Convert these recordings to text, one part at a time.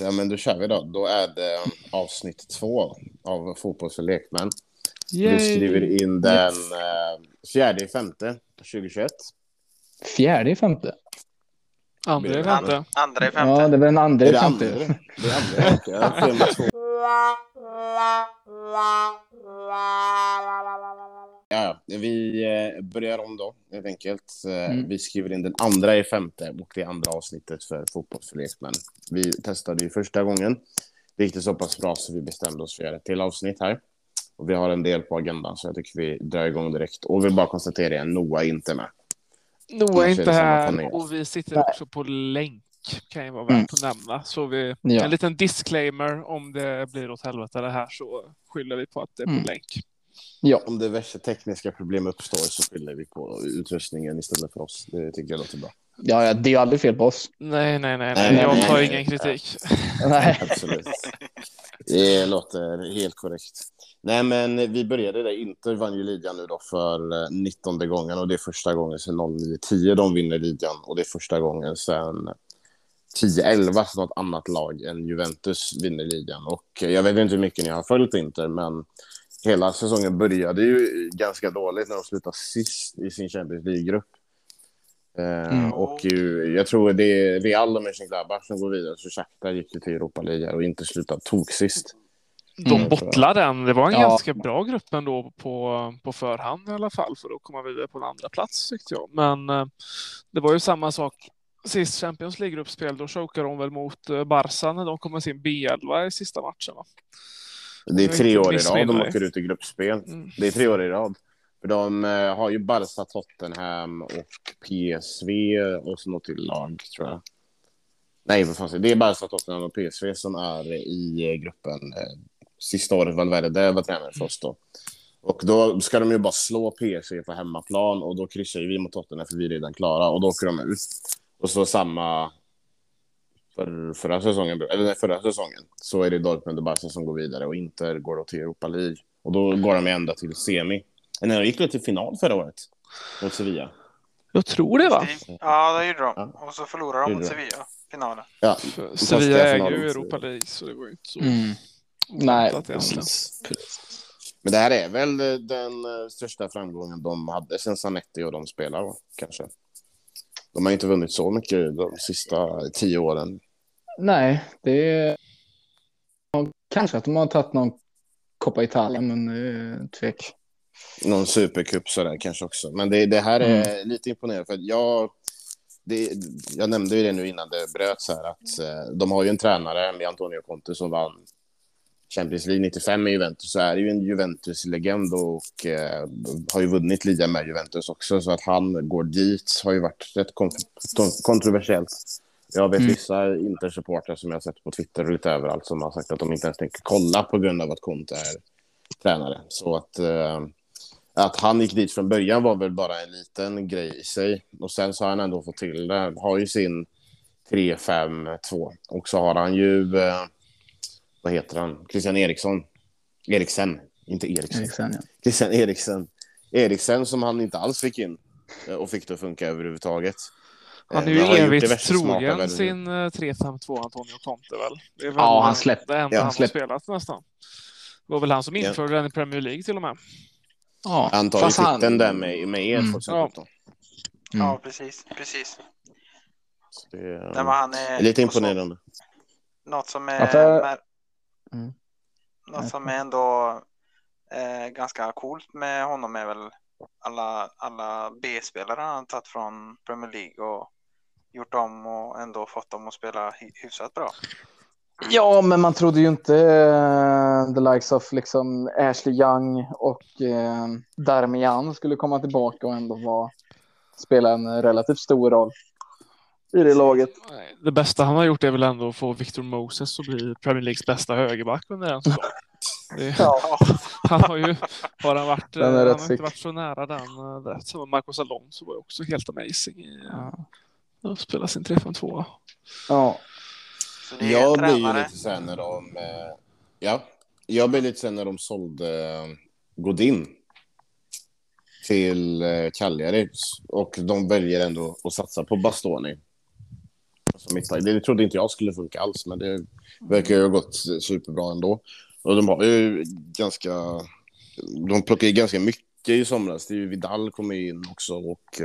Ja, men då kör vi då. Då är det avsnitt två av Fotboll för lekmän. Vi skriver in den eh, fjärde i femte 2021. Fjärde i femte? Andra i femte. Andra i femte. Ja, det var den andra i femte. Det är andra i femte. Ja, vi eh, börjar om då, helt enkelt. Eh, Mm. Vi skriver in den andra i femte och det andra avsnittet för Fotboll för lekmän. Vi testade ju första gången. Det gick det så pass bra så vi bestämde oss för att göra ett till avsnitt här. Och vi har en del på agendan så jag tycker vi drar igång direkt. Och vill bara konstatera igen, Noah är inte med. Noah är inte samma här och vi sitter Nej. också på länk. Kan ju vara värt Mm. att nämna. Så vi, Ja. en liten disclaimer om det blir åt helvete det här så skyller vi på att det är på Mm. länk. Ja, Om det värsta tekniska problem uppstår så skyller vi på utrustningen istället för oss. Det tycker jag låter bra. ja, ja, det är aldrig fel på oss. Nej, nej, nej, Nej, nej. Jag tar ingen kritik. Nej. Absolut. Det låter helt korrekt. Nej, men vi började där. Inter vann ju ligan nu då för eh, 19 gången och det är första gången sedan 09-10 de vinner ligan och det är första gången sedan 10-11 som något annat lag än Juventus vinner ligan. Och eh, jag vet inte hur mycket ni har följt Inter, men hela säsongen började ju ganska dåligt när de slutade sist i sin Champions League-grupp. Eh, Mm. Och ju, jag tror det är Real och Mönchengladbach som går vidare, så Shakhtar gick ju till Europa League och inte slutade tok sist. De Mm. bottlade den. Det var en Ja. ganska bra grupp ändå på, på förhand i alla fall för att komma vidare på en andra plats tyckte jag. Men eh, det var ju samma sak sist Champions League-gruppspel. Då chokade de väl mot eh, Barca när de kom med sin B11 i sista matchen. Va? Det är Jag tre år i rad de åker ut i gruppspel. Mm. Det är tre år i rad. För de eh, har ju Barca, Tottenham och PSV och så något till lag, tror jag. Nej, vad fan? Det är Barca, Tottenham och PSV som är i eh, gruppen. Eh, sista året Valverde var tränare för oss då. Och då ska de ju bara slå PSV på hemmaplan och då kryssar ju vi mot Tottenham för vi är redan klara och då åker de ut. Och så samma för förra säsongen, eller nej, förra säsongen, så är det Dortmund och Barca som går vidare och Inter går då till Europa League. Och då går de ända till semi. Nej, de gick väl till final förra året mot Sevilla. Jag tror det va? Ja, det gjorde de. Ja. Och så förlorade de mot. Sevilla, finalen. Ja, Sevilla äger finalen ju Europa. League så det var ju inte så Mm. Nej, egentligen. Men det här är väl eh, den eh, största framgången de hade sen Zanetti och de spelar, kanske. De har inte vunnit så mycket de sista tio åren. Nej, det är... Kanske att de har tagit någon Coppa Italien, men det är tvek. Någon supercup sådär kanske också. Men det, det här är lite imponerande för jag, det, jag nämnde ju det nu innan det bröt så här att eh, de har ju en tränare med Antonio Conte som vann Champions League 95 med Juventus så är det ju en Juventus-legend och eh, har ju vunnit ligan med Juventus också så att han går dit har ju varit rätt kont- kontroversiellt. Jag vet Mm. vissa Inter-supportrar som jag sett på Twitter och lite överallt som har sagt att de inte ens tänker kolla på grund av att Conte är tränare. Så att, eh, att han gick dit från början var väl bara en liten grej i sig. Och sen så har han ändå fått till det. Har ju sin 3-5-2. Och så har han ju, eh, vad heter han, Christian Eriksson. Eriksen, inte Eriksson. Eriksen, ja. Christian Eriksen. Eriksen som han inte alls fick in eh, och fick det att funka överhuvudtaget. Han är Eh, ju har diverse smarta trogen sin eh, 3-5-2 Antonio Conte väl? Det är väl Ja, han eh, släpp- det enda ja, han har släpp- spelat nästan. Det var väl han som Ja. införde den i Premier League till och med. Ja, Han ju fast han- titeln där med, med er Mm. 2017. Mm. Ja, precis. precis. Det är, Nej, han är, lite och så- imponerande. Något som är, Ja, för- med, Mm. något som är ändå eh, ganska coolt med honom är väl alla, alla B-spelare han har tagit från Premier League och gjort om och ändå fått dem att spela hy- hyfsat bra. Ja, men man trodde ju inte uh, the likes of liksom Ashley Young och uh, Darmian skulle komma tillbaka och ändå vara, spela en relativt stor roll i det laget. Nej, Det bästa han har gjort är väl ändå att få Victor Moses att bli Premier Leagues bästa högerback under en säsong. Det- Ja, Han har ju har han varit, eh, han har inte varit så nära den. Där. Så Marcos Alonso var ju också helt amazing i eh, att spela sin 3-5-2. ja. Jag blir ju lite sen när de... Eh, ja, jag blir lite sen när de sålde eh, Godin till eh, Cagliari och de väljer ändå att satsa på Bastoni. mittback. Det trodde inte jag skulle funka alls, men det verkar ju ha gått superbra ändå. Och de har ju ganska... De plockar ju ganska mycket i somras. Det är ju Vidal kommer in också och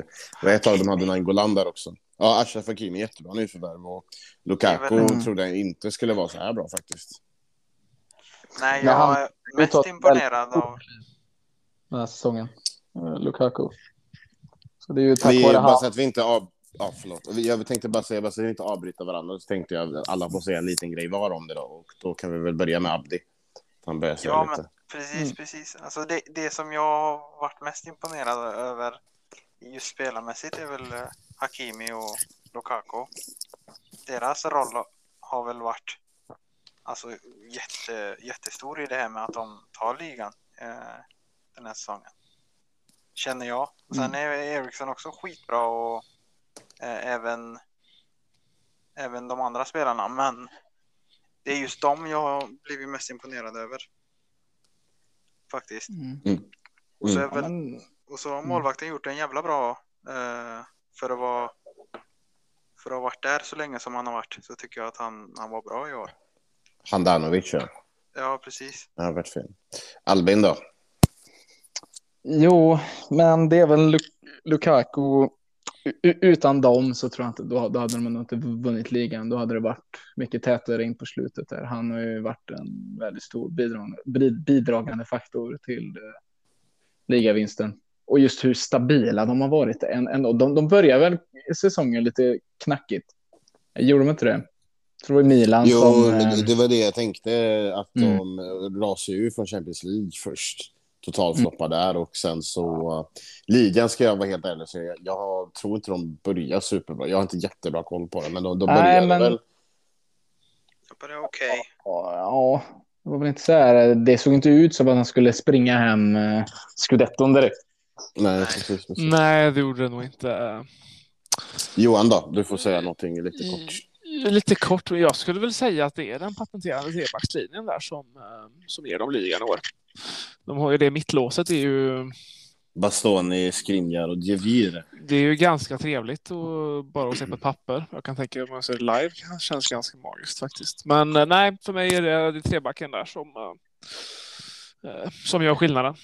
ett tag de hade Nainggolan där också. Ja, Ashraf Hakimi jättebra nyförvärv och Lukaku Mm. trodde jag inte skulle vara så här bra faktiskt. Nej, jag han- är mest imponerad av... Den här säsongen. Eh, Lukaku. Så det är ju tack Vi, vare bara han. så att vi inte av... Ja, förlåt. Jag tänkte bara säga, bara så att vi inte avbryter varandra, så tänkte jag att alla får säga en liten grej var om det då. Och då kan vi väl börja med Abdi. Han börjar säga Ja, lite. men precis, Mm. precis. Alltså det, det som jag har varit mest imponerad över just spelarmässigt är väl eh, Hakimi och Lukaku. Deras roll har väl varit alltså, jätte, jättestor i det här med att de tar ligan eh, den här säsongen. Känner jag. Och Sen är Eriksson också skitbra och eh, även, även de andra spelarna. Men det är just dem jag har blivit mest imponerad över. Faktiskt. Mm. Och så, Mm. Väl, och så har målvakten gjort en jävla bra eh, för att vara för att ha varit där så länge som han har varit så tycker jag att han, han var bra i år. Handanovic, ja. Ja, precis. Det har varit fin. Albin då? jo, men det är väl Luk- Lukaku. U- utan dem så tror jag inte, då, då hade de inte vunnit ligan. Då hade det varit mycket tätare in på slutet där. Han har ju varit en väldigt stor bidragande, bid- bidragande faktor till eh, ligavinsten. Och just hur stabila de har varit. En, en, de, de börjar väl säsongen lite knackigt. Gjorde de inte det? Jag tror det var Milan Jo, som... men eh, det- var det jag tänkte. Att Mm. de rasade ju från Champions League först. Totalfloppade där och sen så... Ligan ska jag vara helt ärlig säga. Jag, jag tror inte de börjar superbra. Jag har inte jättebra koll på det, men de, de Nej, började men- väl. Men det är okej. Ja, det var väl inte så här. Det såg inte ut som att han skulle springa hem eh, scudetton direkt. Nej, precis, precis. Nej, det gjorde det nog inte. Johan då? Du får säga någonting lite kort. Lite kort, jag skulle väl säga att det är den patenterade trebackslinjen där som, eh, som ger dem ligan i år. De har ju det mittlåset, det är ju, Bastoni, Skriniar och Djevir. det är ju ganska trevligt och bara att se på ett papper. Jag kan tänka mig om jag ser live, det känns ganska magiskt faktiskt. Men eh, nej, för mig är det, det trebacken där som, eh, som gör skillnaden.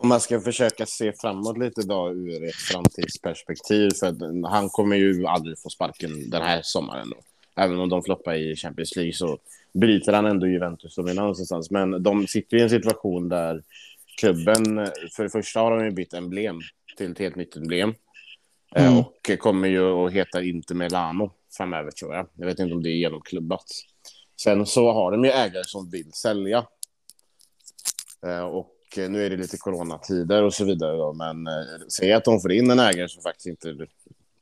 Om man ska försöka se framåt lite då ur ett framtidsperspektiv. För han kommer ju aldrig få sparken den här sommaren. Då. Även om de floppar i Champions League så bryter han ändå Juventus dominans någonstans. Men de sitter i en situation där klubben, för det första har de ju bytt emblem till ett helt nytt emblem. Eh, Mm. Och kommer ju att heta Inter Milano framöver tror jag. Jag vet inte om det är genomklubbat. Sen så har de ju ägare som vill sälja. Eh, Och nu är det lite coronatider och så vidare. Då, men eh, säg att de får in en ägare som faktiskt inte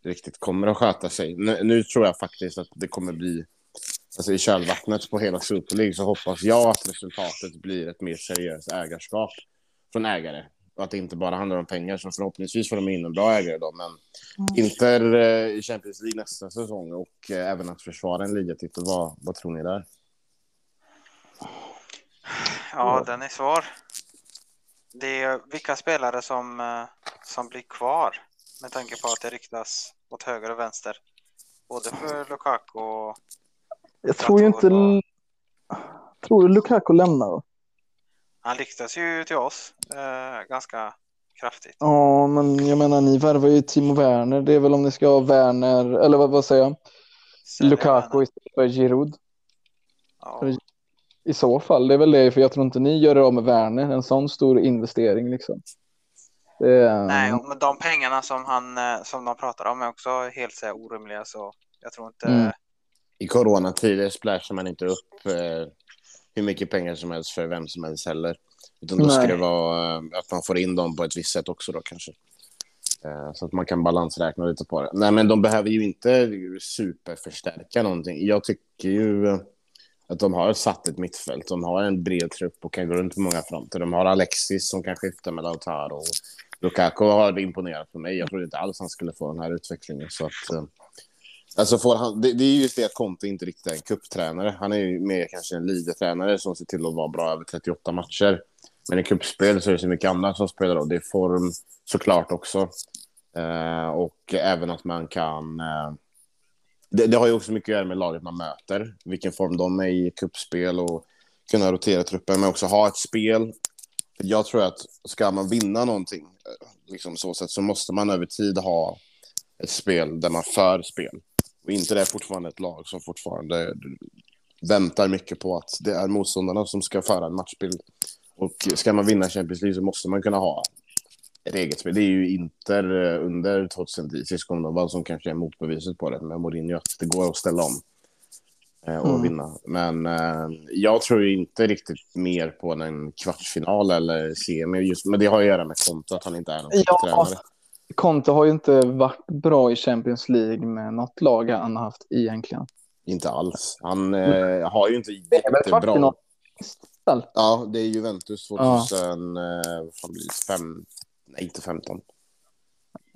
riktigt kommer att sköta sig. Nu, nu tror jag faktiskt att det kommer bli... Alltså I kölvattnet på hela Super League så hoppas jag att resultatet blir ett mer seriöst ägarskap från ägare. Och att det inte bara handlar om pengar, så förhoppningsvis får de in en bra ägare då. Men Inter eh, i Champions League nästa säsong och eh, även att försvara en ligatitel. Vad, vad tror ni där? Ja, den är svår. Det är vilka spelare som, eh, som blir kvar med tanke på att det riktas åt höger och vänster. Både för Lukaku och Jag tror ju inte... Tror du Lukaku lämnar? han riktas ju till oss eh, ganska kraftigt. Ja, men jag menar ni värvar ju Timo Werner. Det är väl om ni ska ha Werner, eller vad, vad säger jag? Lukaku istället för Giroud. Ja, I så fall, det är väl det, för jag tror inte ni gör det av med Werner. En sån stor investering liksom. Det är, nej, men de pengarna som, han, eh, som de pratar om är också helt så här, orimliga så jag tror inte... Mm. I coronatider splashar man inte upp eh, hur mycket pengar som helst för vem som helst heller. Utan då ska Nej. det vara eh, att man får in dem på ett visst sätt också då kanske. Eh, så att man kan balansräkna lite på det. Nej, men de behöver ju inte superförstärka någonting. Jag tycker ju eh, att de har satt ett mittfält. De har en bred trupp och kan gå runt på många fronter. De har Alexis som kan skifta med Lautaro. Och Lukaku har imponerat på mig. Jag trodde inte alls han skulle få den här utvecklingen. Så att, eh, Alltså får han, det, det är just det att Conte inte riktigt är en kupptränare. Han är ju mer kanske en lidetränare som ser till att vara bra över 38 matcher. Men i kuppspel så är det så mycket annat som spelar roll. Det är form såklart också. Eh, och även att man kan... Eh, det, det har ju också mycket att göra med laget man möter, vilken form de är i kuppspel och kunna rotera truppen, men också ha ett spel. Jag tror att ska man vinna någonting, eh, liksom så sätt, så måste man över tid ha ett spel där man för spel. Och inte det är fortfarande ett lag som fortfarande väntar mycket på att det är motståndarna som ska föra en matchbild. Och ska man vinna Champions League så måste man kunna ha ett eget spel. Det är ju Inter eh, under 2010, sist gången de vann, som kanske är motbeviset på det med Mourinho, att det går att ställa om eh, och Mm. vinna. Men eh, jag tror ju inte riktigt mer på en kvartsfinal eller semi, just, men det har att göra med Conte, att han inte är någon Ja, tränare. Conte har ju inte varit bra i Champions League med något lag han har haft egentligen. Inte alls. Han eh, har ju inte är väl jättebra... kvartsfinal. Ja, det är Juventus Ja. 2005. Vad blir det? Fem... Nej, inte 15.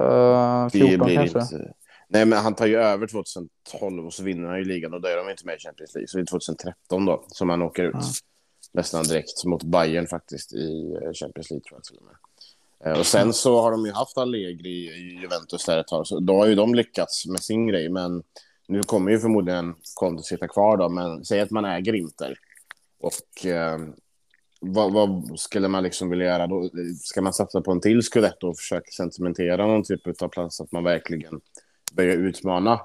Uh, Det 14 blir kanske. inte... Nej, men han tar ju över 2012 och så vinner han ju ligan och då är de inte med i Champions League. Så det är 2013 då som han åker ut. Ja. Nästan direkt mot Bayern faktiskt i eh, Champions League tror jag till och med. Eh, Och sen så har de ju haft Allegri i Juventus där ett tag, så då har ju de lyckats med sin grej. Men nu kommer ju förmodligen Conte sitta kvar då, men säg att man äger Inter. Och eh, vad, vad skulle man liksom vilja göra då? Ska man satsa på en till scudetto och försöka sentimentera någon typ av plats så att man verkligen börjar utmana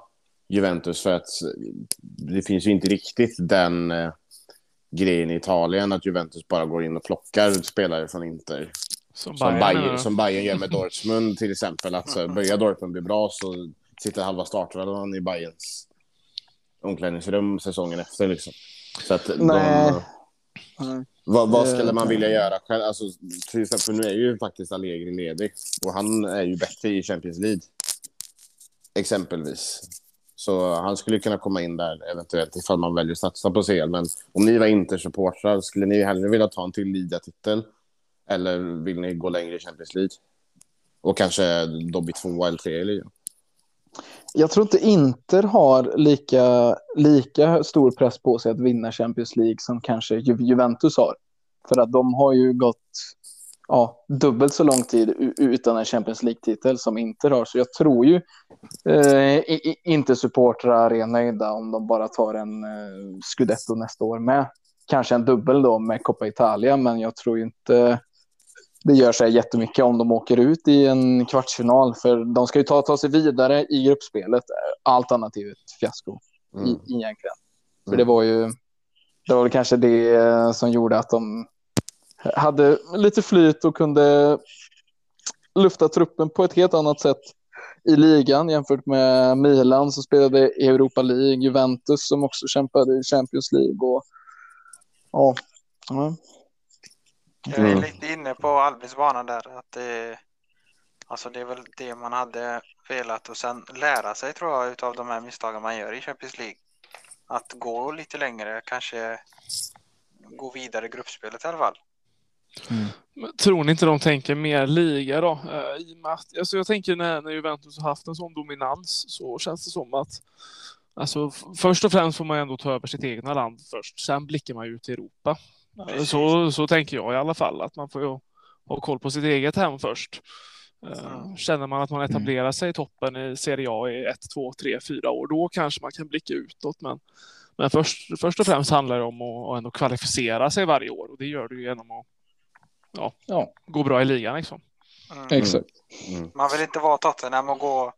Juventus? För att det finns ju inte riktigt den eh, grejen i Italien att Juventus bara går in och plockar spelare från Inter. Som Som Bayern, Bayern, menar du? som Bayern gör med Dortmund till exempel. Att så, börjar Dortmund bli bra så sitter halva startelvan i Bayerns omklädningsrum säsongen efter. Liksom. Så att Nej. de, Mm. vad, vad skulle man vilja göra själv? Alltså, till exempel, nu är ju faktiskt Allegri ledig och han är ju bättre i Champions League. Exempelvis. Så han skulle kunna komma in där eventuellt ifall man väljer att satsa på CL. Men om ni var Inter-supportrar, skulle ni hellre vilja ta en till ligatitel? Eller vill ni gå längre i Champions League? Och kanske bli tvåa eller trea i ligan? Jag tror inte Inter har lika, lika stor press på sig att vinna Champions League som kanske Ju- Juventus har. För att de har ju gått ja, dubbelt så lång tid utan en Champions League-titel som Inter har. Så jag tror ju eh, inte supportrar är nöjda om de bara tar en eh, scudetto nästa år med. Kanske en dubbel då med Coppa Italia, men jag tror ju inte det gör sig jättemycket om de åker ut i en kvartsfinal. För de ska ju ta, ta sig vidare i gruppspelet. Allt annat är ju ett fiasko Mm. i, egentligen. För Mm. det var ju det var kanske det som gjorde att de hade lite flyt och kunde lufta truppen på ett helt annat sätt i ligan jämfört med Milan som spelade i Europa League, Juventus som också kämpade i Champions League och ja, ja. Jag är Mm. lite inne på Albins bana där. Att det, alltså det är väl det man hade velat och sen lära sig tror jag utav de här misstagen man gör i Champions League. Att gå lite längre, kanske gå vidare i gruppspelet i alla fall. Men Tror ni inte de tänker mer liga då? Eh, I och med att, alltså jag tänker när, när Juventus har haft en sån dominans så känns det som att alltså, först och främst får man ändå ta över sitt egna land först. Sen blickar man ut i Europa. Precis. Så, så tänker jag i alla fall att man får ju ha koll på sitt eget hem först. Eh, Mm. Känner man att man etablerar sig i toppen i Serie A i ett, två, tre, fyra år, då kanske man kan blicka utåt. Men, men först, först och främst handlar det om att, att ändå kvalificera sig varje år och det gör du genom att ja gå bra i ligan liksom. Mm. exakt. Mm. Man vill inte vara Tottenham och gå...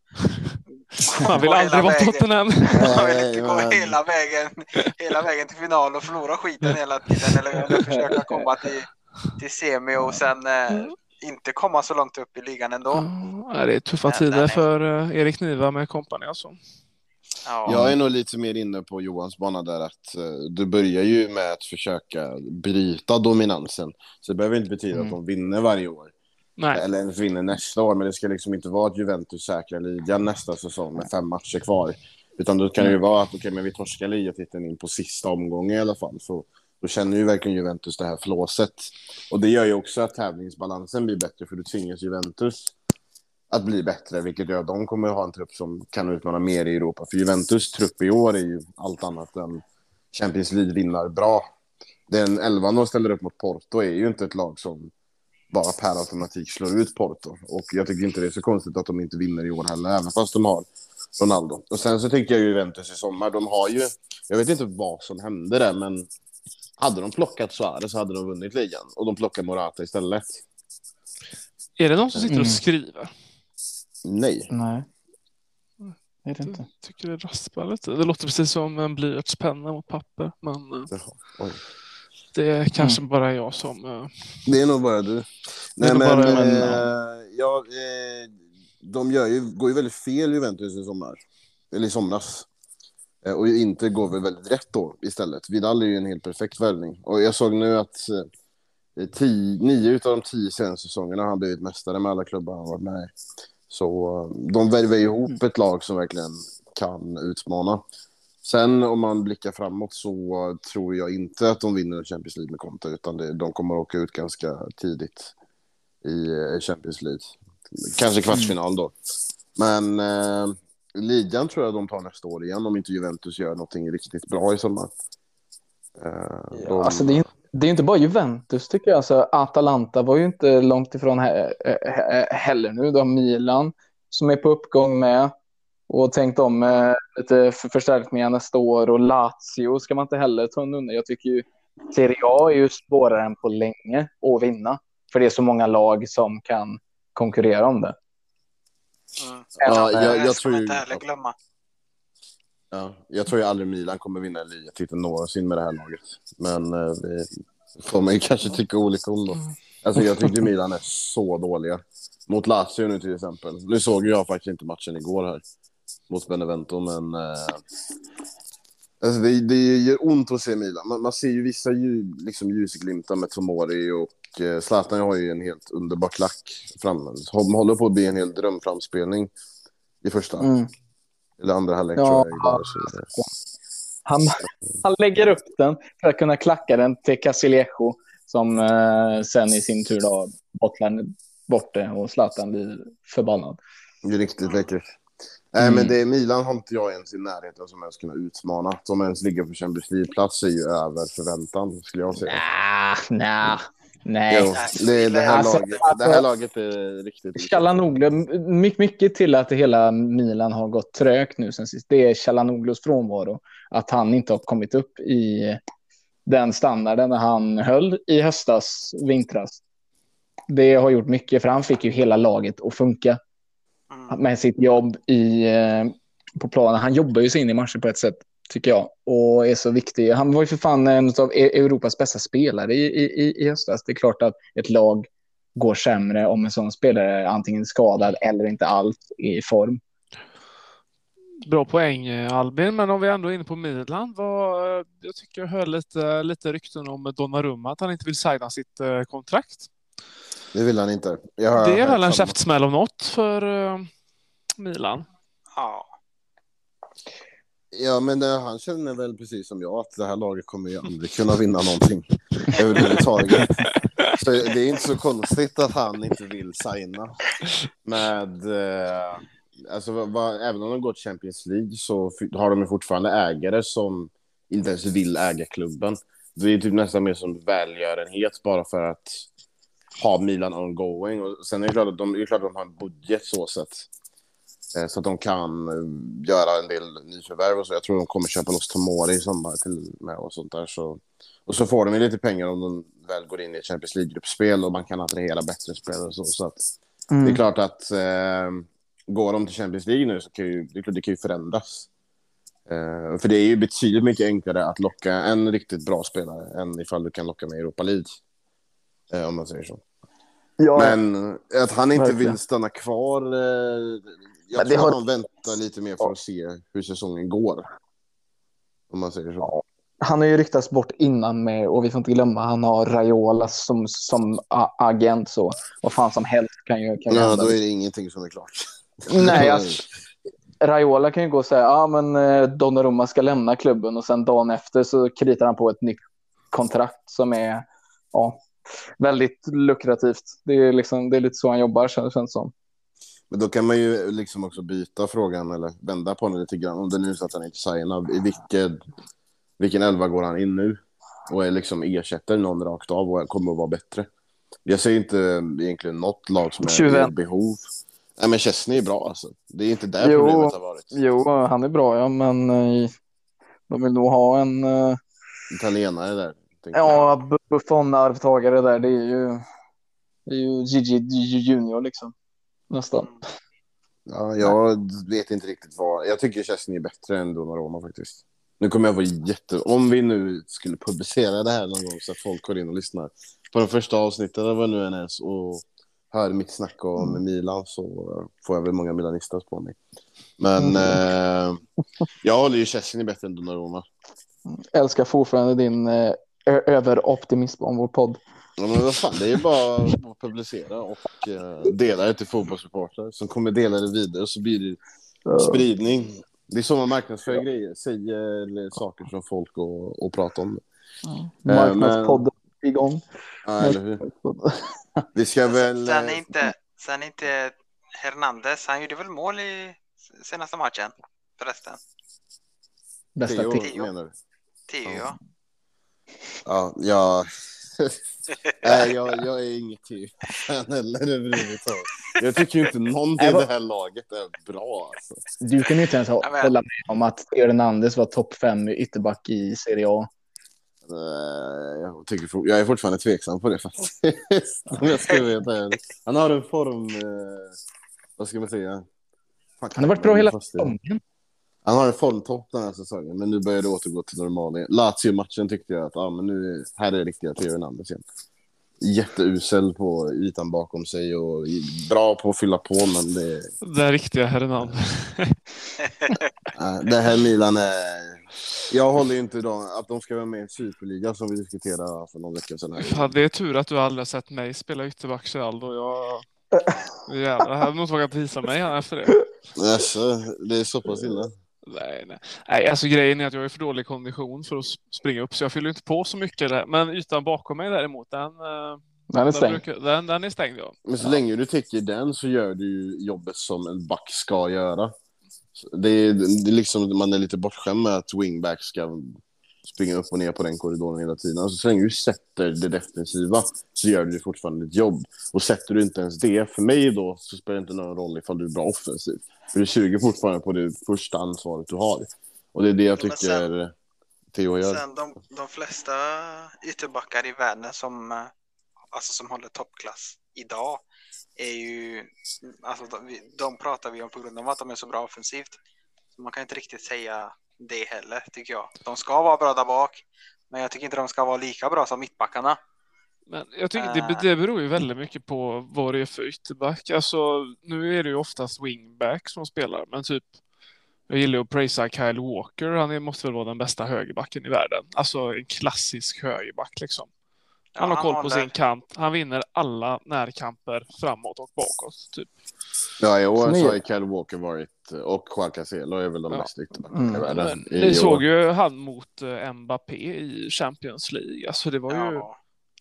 Man vill aldrig vara. Tottenham. Man vill inte gå hela vägen, hela vägen till final och förlora skiten hela tiden eller, eller försöka komma till, till semi och sen eh, inte komma så långt upp i ligan ändå. Ja, det är tuffa Nej, tider nej. för eh, Erik Niva med kompani alltså. Ja, Jag är nog lite mer inne på Johans bana där att eh, du börjar ju med att försöka bryta dominansen. Så det behöver inte betyda Mm. att de vinner varje år. Nej, Eller ens vinner nästa år. Men det ska liksom inte vara att Juventus säkrar ligan nästa säsong med fem matcher kvar. Utan då kan det ju vara att okej, men vi torskar ligatiteln in på sista omgången i alla fall. Så då känner ju verkligen Juventus det här flåset. Och det gör ju också att tävlingsbalansen blir bättre för du tvingas Juventus att bli bättre, vilket gör att de kommer att ha en trupp som kan utmana mer i Europa. För Juventus trupp i år är ju allt annat än Champions League-vinnar bra. Den elvan de ställer upp mot Porto är ju inte ett lag som bara per automatik slår ut Porto. Och jag tycker inte det är så konstigt att de inte vinner i år heller, även fast de har Ronaldo. Och sen så tycker jag ju Juventus i sommar, de har ju, jag vet inte vad som hände där, men hade de plockat Suarez så hade de vunnit ligan. Och de plockar Morata istället. Är det någon som sitter Mm. och skriver? Nej. Nej. Det är det Jag inte. tycker det raspar lite. Det låter precis som en blyertspenna mot papper. Men eh, Jaha, oj. Det är kanske bara jag som... eh, Det är nog bara du. Nej, men, bara men, eh, ja, eh, de gör ju, går ju väldigt fel Juventus i sommar. Eller i somras. Och inte går väl väldigt rätt då istället. Vidal är ju en helt perfekt värvning. Och jag såg nu att tio, nio av de tio senaste säsongerna har han blivit mästare med alla klubbar han varit med i. Så de värvar ihop ett lag som verkligen kan utmana. Sen om man blickar framåt så tror jag inte att de vinner Champions League med Conte utan det, de kommer att åka ut ganska tidigt i eh, Champions League. Kanske kvartsfinal då. Men eh, ligan tror jag de tar nästa år igen om inte Juventus gör någonting riktigt bra i sommar. Eh, de- Alltså det är, det är inte bara Juventus tycker jag. Alltså, Atalanta var ju inte långt ifrån he- he- heller nu. Du har Milan som är på uppgång med och tänkt om med lite för- förstärkningar nästa år. Och Lazio ska man inte heller ta undan. Jag tycker ju Serie A är ju svårare än på länge att vinna. För det är så många lag som kan konkurrera om det. Mm. Ja, jag, jag ska tror ju... glömma. Ja, jag tror ju aldrig Milan kommer vinna en ligatitel någonsin med det här laget. Men eh, det får man ju kanske tycka olika om då. Alltså jag tycker Milan är så dåliga. Mot Lazio nu till exempel. Nu såg ju jag faktiskt inte matchen igår här. Mot Benevento, men... Eh, alltså det, det gör ont att se Milan. Man, man ser ju vissa ju, liksom ljusglimtar med Tomori och eh, Zlatan har ju en helt underbar klack fram. De håller på att bli en hel drömframspelning i första. Mm. Eller andra halvlek Ja. tror jag. Så, Han, han lägger upp den för att kunna klacka den till Casilejo som eh, sen i sin tur då bottlar bort det och Zlatan blir förbannad. Det är riktigt läckert. Nej, Mm. men det är Milan har inte jag ens i närheten som ens kunna utmana. De ens ligger på Champions League-plats är ju över förväntan, skulle jag säga. Nah, nah, nej. Jo, det, det, här Alltså, laget, alltså- det här laget är riktigt... Chalanoglu, mycket, mycket till att hela Milan har gått trögt nu sen sist. Det är Chalanoglus frånvaro. Att han inte har kommit upp i den standarden han höll i höstas, vintras. Det har gjort mycket, för han fick ju hela laget att funka Mm. med sitt jobb i, eh, på planen. Han jobbar ju sig in i matcher på ett sätt, tycker jag, och är så viktig. Han var ju för fan en av E- Europas bästa spelare i, i, i höstas. Det är klart att ett lag går sämre om en sån spelare är antingen skadad eller inte alls i form. Bra poäng eh, Albin, men om vi ändå är inne på Milan. Vad, jag tycker jag hör lite, lite rykten om Donnarumma att han inte vill signa sitt eh, kontrakt. Det vill han inte. Jag har Det är väl en käftsmäll om något för eh, Milan. Ja. Ja, men eh, han känner väl precis som jag att det här laget kommer ju aldrig kunna vinna någonting överhuvudtaget. Så det är inte så konstigt att han inte vill signa med... Eh, alltså, vad, även om de går till Champions League så har de ju fortfarande ägare som inte ens vill äga klubben. Det är typ nästan mer som välgörenhet bara för att ha Milan ongoing. Och sen är det klart att de, är klart att de har en budget så sett. Eh, Så att de kan eh, göra en del nyförvärv och så. Jag tror de kommer köpa loss Tomori i sommar till med och sånt där. Så, och så får de ju lite pengar om de väl går in i ett Champions League-gruppspel och man kan attrahera bättre spelare och så. så att, Det är klart att eh, går de till Champions League nu så kan ju, det, det kan ju förändras. Eh, för det är ju betydligt mycket enklare att locka en riktigt bra spelare än ifall du kan locka med Europa League. Eh, om man säger så. Ja, Men att han inte Verkligen. vill stanna kvar. Eh, jag Men det tror har- att han väntar lite mer för att se hur säsongen går. Om man säger så. han har ju ryktats bort innan med, och vi får inte glömma, han har Raiola som, som agent. Så vad fan som helst kan ju, kan Ja, hända. då är det ingenting som är klart. Nej, alltså, Raiola kan ju gå och säga ja men eh, Donnarumma ska lämna klubben och sen dagen efter så kritar han på ett nytt kontrakt som är ja, väldigt lukrativt. Det är, liksom, det är lite så han jobbar känns det som. Men då kan man ju liksom också byta frågan eller vända på den lite grann. Om det nu är så att han inte signar, i vilken, vilken elva går han in nu? Och är liksom ersätter någon rakt av och kommer att vara bättre. Jag ser inte egentligen något lag som är i behov. Nej, men Chesney är bra alltså. Det är inte där Jo. problemet har varit. Jo, han är bra ja, men eh, de vill nog ha en eh, Italienare där. Ja, Buffon-arvtagare där. Det är ju, det är ju Gigi Junior liksom. Nästan. Ja, jag vet inte riktigt vad. Jag tycker Chesney är bättre än Donnarumma faktiskt. Nu kommer jag vara jätte... Om vi nu skulle publicera det här någon gång så att folk går in och lyssnar på de första avsnitten av vad nu än är och hör mitt snack om Milan så får jag väl många milanistas på mig. Men eh, jag håller ju Chesney bättre än Donnarumma. Älskar fortfarande din eh, överoptimism om vår podd. Ja, men vad fan, det är ju bara att publicera och eh, dela det till fotbollssupportrar som kommer dela det vidare och så blir det spridning. Det är så man marknadsför grejer, säger saker som folk och, och pratar om. Marknadspodden igång. Ja, eller hur? Vi ska väl... Sen är eh, inte, sen är inte Hernandez, han gjorde väl mål i senaste matchen förresten. Bästa tips. Theo. menar du? Theo ja. Ja, jag... Nej, jag, jag är inget Theo-fan heller överhuvudtaget. Jag tycker ju inte någon i det här laget är bra. Alltså. Du kan ju inte ens hålla med om att Hernandez var topp fem ytterback i Serie A. Eh, Jag, tycker, jag är fortfarande tveksam på det faktiskt. Jag ska ärlig. Han har en form... Eh, vad ska man säga? Fan, Han har varit bra hela säsongen. Han har en formtopp den här säsongen, men nu börjar det återgå till normalen. Lazio-matchen tyckte jag att ah, men nu, här är riktiga Theo Hernandez igen. Jätteusel på ytan bakom sig och bra på att fylla på, men det, Den riktiga Hernan. äh, det här Milan är... Jag håller ju inte dem, att de ska vara med i en superliga som vi diskuterade för någon vecka sedan. Här. Det är tur att du aldrig har sett mig spela ytterback Geraldo. Jag... Jävlar, jag hade nog vågat visa mig här efter det. Alltså, det är så pass illa. Nej, nej. nej, alltså grejen är att jag är för dålig kondition för att springa upp så jag fyller inte på så mycket där. Men ytan bakom mig däremot, den, eh, Den är den, stängd. brukar, den, den är stängd ja. Men så länge du täcker den så gör du ju jobbet som en back ska göra. Det är, det är liksom, man är lite bortskämd med att wingback ska springa upp och ner på den korridoren hela tiden. Alltså, så länge du sätter det defensiva så gör du fortfarande ditt jobb. Och sätter du inte ens det, för mig då, så spelar det inte någon roll ifall du är bra offensivt. För du suger fortfarande på det första ansvaret du har. Och det är det jag Men sen- tycker Theo gör. Sen de, de flesta ytterbackar i världen som, eh, alltså som håller toppklass idag är ju, alltså de, de pratar vi om på grund av att de är så bra offensivt. Så man kan inte riktigt säga det heller tycker jag. De ska vara bra där bak, men jag tycker inte de ska vara lika bra som mittbackarna. Men jag tycker Eh. det, det beror ju väldigt mycket på vad det är för ytterback. Alltså, nu är det ju oftast wingback som spelar, men typ jag gillar att prisa Kyle Walker. Han är, måste väl vara den bästa högerbacken i världen. Alltså en klassisk högerback liksom. Ja, Han har koll på håller- sin kant. Han vinner alla närkamper framåt och bakåt. Typ. Ja, i år så har ju Kyle Walker varit, och Juan Cancelo är väl de Ja. bästa ytterbackarna i Mm. världen. Men i ni år. såg ju han mot eh, Mbappé i Champions League. Alltså det var ju, Ja,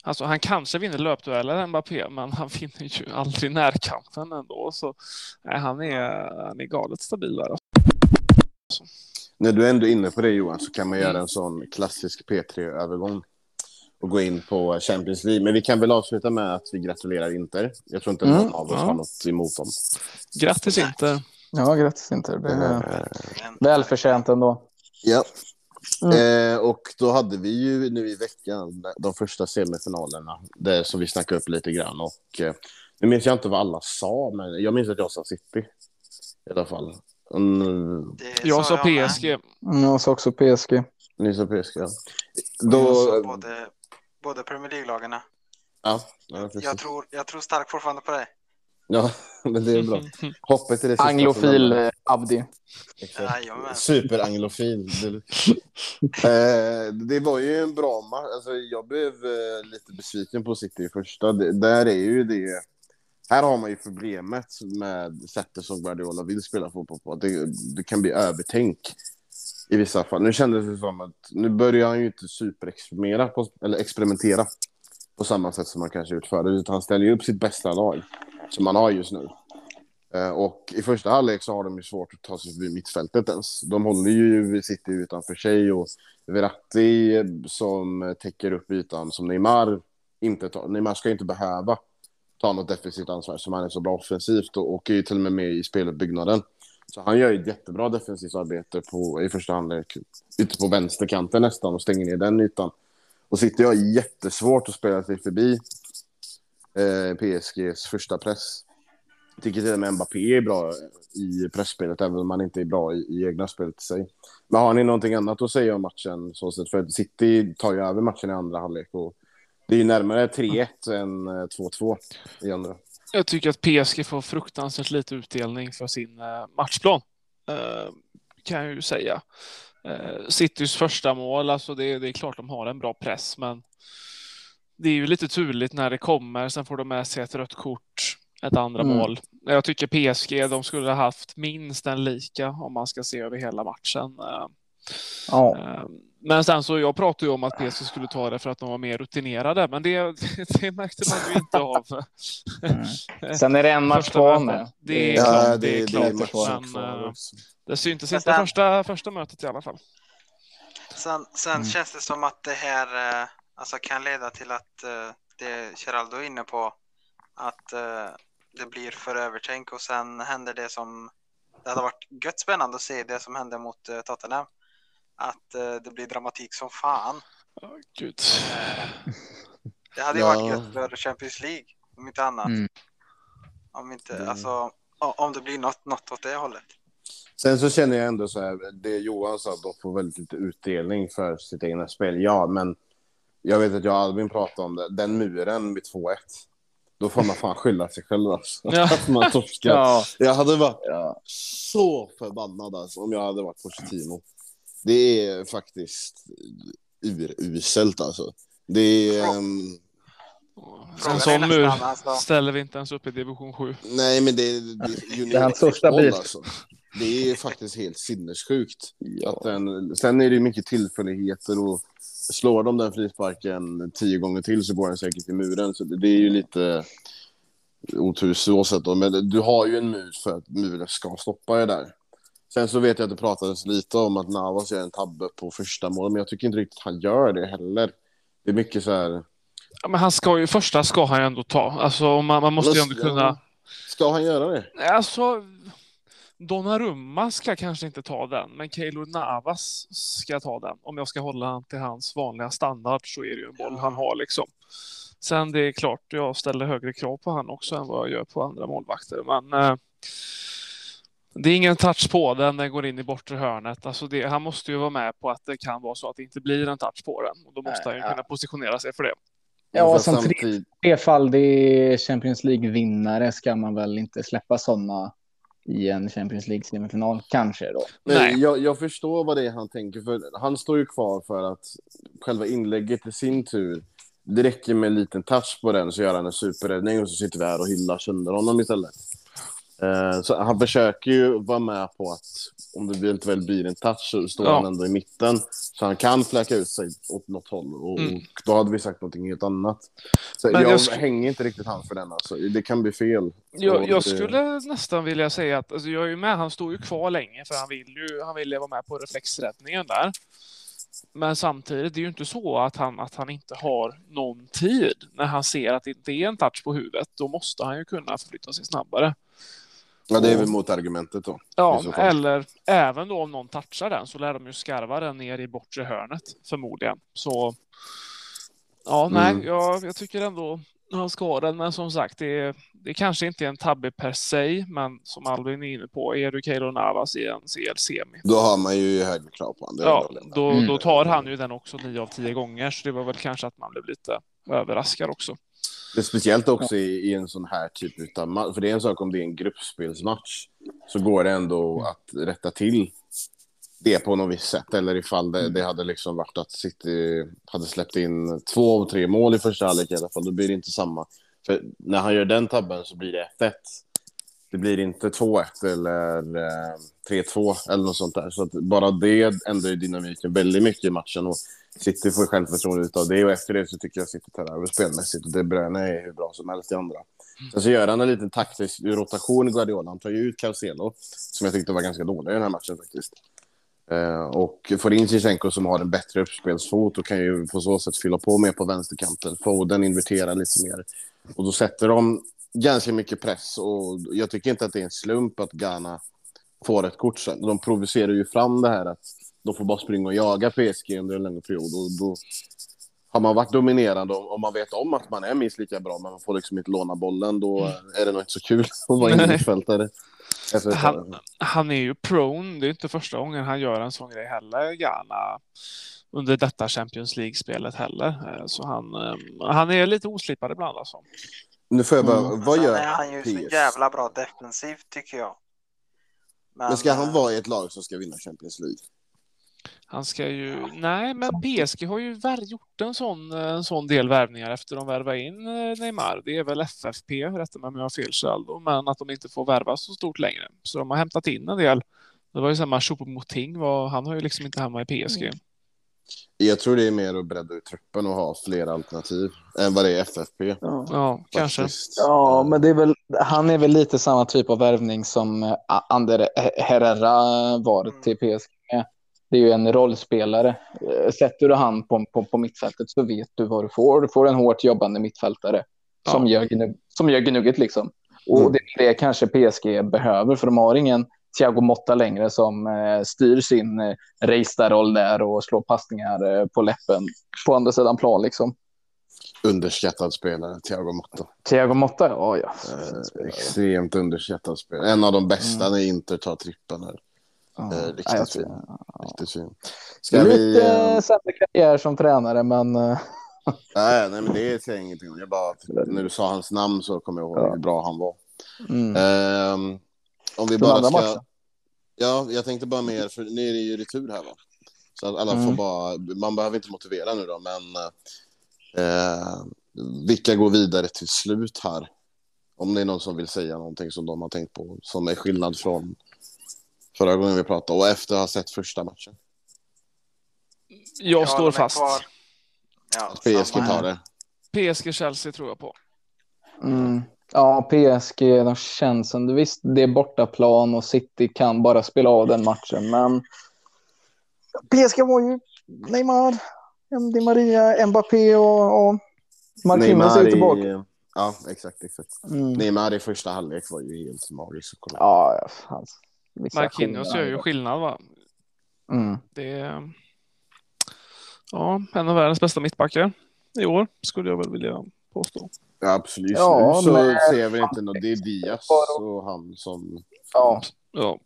alltså han kanske vinner löpduellen Mbappé, men han vinner ju aldrig närkampen ändå. Så nej, han, är, han är galet stabil där. När du ändå är inne på det Johan så kan man Mm. göra en sån klassisk P3-övergång och gå in på Champions League. Men vi kan väl avsluta med att vi gratulerar Inter. Jag tror inte Mm. någon av oss Ja. har något emot dem. Grattis Inter! Ja, grattis inte. Det är men- välförtjänt ändå. Ja. Mm. Eh, och då hade vi ju nu i veckan de första semifinalerna där, som vi snackade upp lite grann. Och, eh, nu minns jag inte vad alla sa, men jag minns att jag sa City. I alla fall. Mm, det Jag sa med. PSG. Mm, Jag sa också PSG. ni sa PSG, ja. Då, jag sa både, både Premier League-lagarna. ja, ja. Jag tror, jag tror starkt fortfarande på det. Ja, men det är bra. Hoppet är det sista Anglofil eh, Abdi. Jajamän. Superanglofil. Det- eh, det var ju en bra match. Alltså, jag blev eh, lite besviken på City i första. Det, där är ju det... Här har man ju problemet med sättet som Guardiola vill spela fotboll på. Det, det kan bli övertänk i vissa fall. Nu kändes det som att nu börjar han ju inte superexperimentera på, eller experimentera på samma sätt som man kanske gjort förut. Utan han ställer ju upp sitt bästa lag som han har just nu. Eh, och i första halvlek så har de ju svårt att ta sig förbi mittfältet ens. De håller ju City utanför sig och Verratti som täcker upp ytan som Neymar inte tar. Neymar ska inte behöva ta något defensivt ansvar som han är så bra offensivt och, och är ju till och med med i speluppbyggnaden. Så han gör ju ett jättebra defensivt arbete på, i första halvlek ute på vänsterkanten nästan och stänger ner den ytan. Och City har jättesvårt att spela sig förbi eh, PSGs första press. Jag tycker till och med Mbappé är bra i pressspelet, även om han inte är bra i, i egna spelet i sig. Men har ni någonting annat att säga om matchen? Så sett? För City tar ju över matchen i andra halvlek och det är ju närmare 3-1 än eh, 2-2 i andra. Jag tycker att PSG får fruktansvärt lite utdelning för sin eh, matchplan. Eh, kan jag ju säga. Citys första mål, alltså det, det är klart de har en bra press, men det är ju lite turligt när det kommer. Sen får de med sig ett rött kort, ett andra mm. mål. Jag tycker PSG, de skulle ha haft minst en lika om man ska se över hela matchen. Ja. Men sen så jag pratade ju om att PC skulle ta det för att de var mer rutinerade, men det, det märkte man ju inte av. Mm. Sen är det en match kvar med. Det är klart. Ja, det, det, är klart. Det, men, eh, det syntes inte sen, första, första mötet i alla fall. Sen, sen mm. känns det som att det här eh, alltså, kan leda till att eh, det Geraldo är inne på, att det blir för övertänk och sen händer det som det hade varit gött spännande att se det som hände mot Tottenham att uh, det blir dramatik som fan. Oh, Gud. det hade ju ja. varit gött för Champions League, om inte annat. Mm. Om, inte, mm. alltså, om det blir något, något åt det hållet. Sen så känner jag ändå så här, det Johan sa, att de får väldigt lite utdelning för sitt egna spel. Ja, men jag vet att jag och Albin pratade om det. Den muren vid 2-1. Då får man fan skylla sig själv alltså. Ja. Att man torskar. Ja. Jag hade varit ja. så förbannad alltså, om jag hade varit Pochettino. Det är faktiskt uruselt alltså. Det är... Um... En sån mur alltså. ställer vi inte ens upp i division 7. Nej, men det, det, det är hans största bit. Alltså. Det är faktiskt helt sinnessjukt. Ja. Att den, sen är det mycket tillfälligheter och slår de den frisparken tio gånger till så går den säkert i muren. Så det, är ju lite otur så sätt. Men du har ju en mur för att muren ska stoppa det där. Sen så vet jag att det pratades lite om att Navas gör en tabbe på första målet, men jag tycker inte riktigt han gör det heller. Det är mycket så här. Ja, men han ska ju, första ska han ju ändå ta. Alltså man, man måste ju ändå kunna. Ska han göra det? Alltså. Donnarumma ska kanske inte ta den, men Keylor Navas ska ta den. Om jag ska hålla han till hans vanliga standard så är det ju en boll han har liksom. Sen det är klart, jag ställer högre krav på han också än vad jag gör på andra målvakter, men eh, det är ingen touch på den, den går in i bortre hörnet. Alltså det, han måste ju vara med på att det kan vara så att det inte blir en touch på den. Och då måste Nej, han ju ja. kunna positionera sig för det. Ja, som tre, trefaldig Champions League-vinnare ska man väl inte släppa sådana i en Champions League-semifinal, kanske då. Nej, jag, jag, förstår vad det är han tänker, för han står ju kvar för att själva inlägget i sin tur, det räcker med en liten touch på den så gör han en superräddning och så sitter vi här och hyllar sönder honom istället. Eh, så han försöker ju vara med på att om det väl blir en touch så står ja. han ändå i mitten. Så han kan fläka ut sig åt något håll och, mm. och då hade vi sagt någonting helt annat. Så jag, jag hänger inte riktigt han för den alltså. Det kan bli fel. Jag, jag skulle nästan vilja säga att alltså, jag är ju med. Han står ju kvar länge för han vill ju. Han vill vara med på reflexräddningen där. Men samtidigt, det är ju inte så att han, att han inte har någon tid när han ser att det inte är en touch på huvudet. Då måste han ju kunna förflytta sig snabbare. Ja, det är väl motargumentet då. Ja, eller även då om någon touchar den så lär de ju skarva den ner i bortre hörnet förmodligen. Så ja, nej, mm. jag, jag tycker ändå han ska den, men som sagt, det, det kanske inte är en tabbe per se, men som Albin är inne på, är du Keylor Navas i en CL-semi. Då har man ju högre krav på honom. Ja, då, mm. då tar han ju den också nio av tio gånger, så det var väl kanske att man blev lite överraskad också. Det är speciellt också i, i, en sån här typ av match. För det är en sak om det är en gruppspelsmatch. Så går det ändå mm. att rätta till det på något visst sätt. Eller ifall det, det hade liksom varit att City hade släppt in två av tre mål i första halvlek i alla fall. Då blir det inte samma. För när han gör den tabben så blir det 1-1. Det blir inte 2-1 eller eh, 3-2 eller något sånt där. Så bara det ändrar dynamiken väldigt mycket i matchen. Och City får självförtroende av det och efter det så tycker jag City tar över spelmässigt och det Bruyne är hur bra som helst i andra. Mm. Sen så gör han en liten taktisk rotation i Guardiola. Han tar ju ut Cancelo som jag tyckte var ganska dålig i den här matchen faktiskt. Uh, och får in Zizjenko som har en bättre uppspelsfot och kan ju på så sätt fylla på mer på vänsterkanten. Foden inverterar lite mer. Och då sätter de ganska mycket press och jag tycker inte att det är en slump att Ghana får ett kort sen. De provocerar ju fram det här att de får bara springa och jaga PSG under en längre period och då har man varit dominerande och man vet om att man är minst lika bra men man får liksom inte låna bollen då är det nog inte så kul att vara innermittfältare. Han, han är ju prone, det är inte första gången han gör en sån grej heller, Ghana under detta Champions League-spelet heller. Eh, så han, eh, han är lite oslipad ibland alltså. Nu får jag bara, mm. vad gör är han ju PS? så jävla bra defensivt tycker jag. Men, men ska han vara i ett lag som ska vinna Champions League? Han ska ju, nej men PSG har ju gjort en sån, en sån del värvningar efter de värvar in eh, Neymar. Det är väl FFP, rätta mig om jag har fel Geraldo, men att de inte får värva så stort längre. Så de har hämtat in en del. Det var ju samma Choupo-Moting, han har ju liksom inte hamnat i PSG. Mm. Jag tror det är mer att bredda ut truppen och ha fler alternativ än vad det är FFP. Ja, ja kanske. Ja, men det är väl, han är väl lite samma typ av värvning som eh, Ander Herrera var till PSG. Det är ju en rollspelare. Eh, sätter du han på, på, på mittfältet så vet du vad du får. Du får en hårt jobbande mittfältare ja. som, gör, som gör gnugget liksom. Och mm. det är det kanske PSG behöver, för de har ingen Thiago Motta längre som eh, styr sin eh, roll där och slår passningar eh, på läppen på andra sidan plan liksom. Underskattad spelare, Thiago Motta. Thiago Motta, ja. ja. Eh, extremt underskattad spelare. En av de bästa mm. när Inter tar trippen. Ja. Eh, riktigt fin. Riktigt fin. Ska Lite vi, eh... sämre karriär som tränare, men... Eh, nej, nej, men det säger ingenting. Jag bara, när du sa hans namn så kommer jag ihåg ja. hur bra han var. Mm. Um, om vi bara ska... Matchen. Ja, jag tänkte bara mer, för nu är det ju retur här va? Så att alla mm. får bara, man behöver inte motivera nu då, men eh, vilka går vidare till slut här? Om det är någon som vill säga någonting som de har tänkt på, som är skillnad från förra gången vi pratade och efter att ha sett första matchen. Jag ja, står fast. Ja, PSG tar det. PSG-Chelsea tror jag på. Mm. Ja, PSG, de känns som, visst det är bortaplan och City kan bara spela av den matchen, men PSG var ju Neymar, Di Maria, Mbappé och, och Marquinhos är tillbaka. I, ja, exakt, exakt. Mm. Neymar i första halvlek var ju helt magisk. Ja, alltså, Marquinhos gör ju skillnad, va? Mm. Det är ja, en av världens bästa mittbackar i år, skulle jag väl vilja påstå. Ja, absolut. Ja, nu så men... ser vi inte något. Det är Diaz och han som ja. Ja.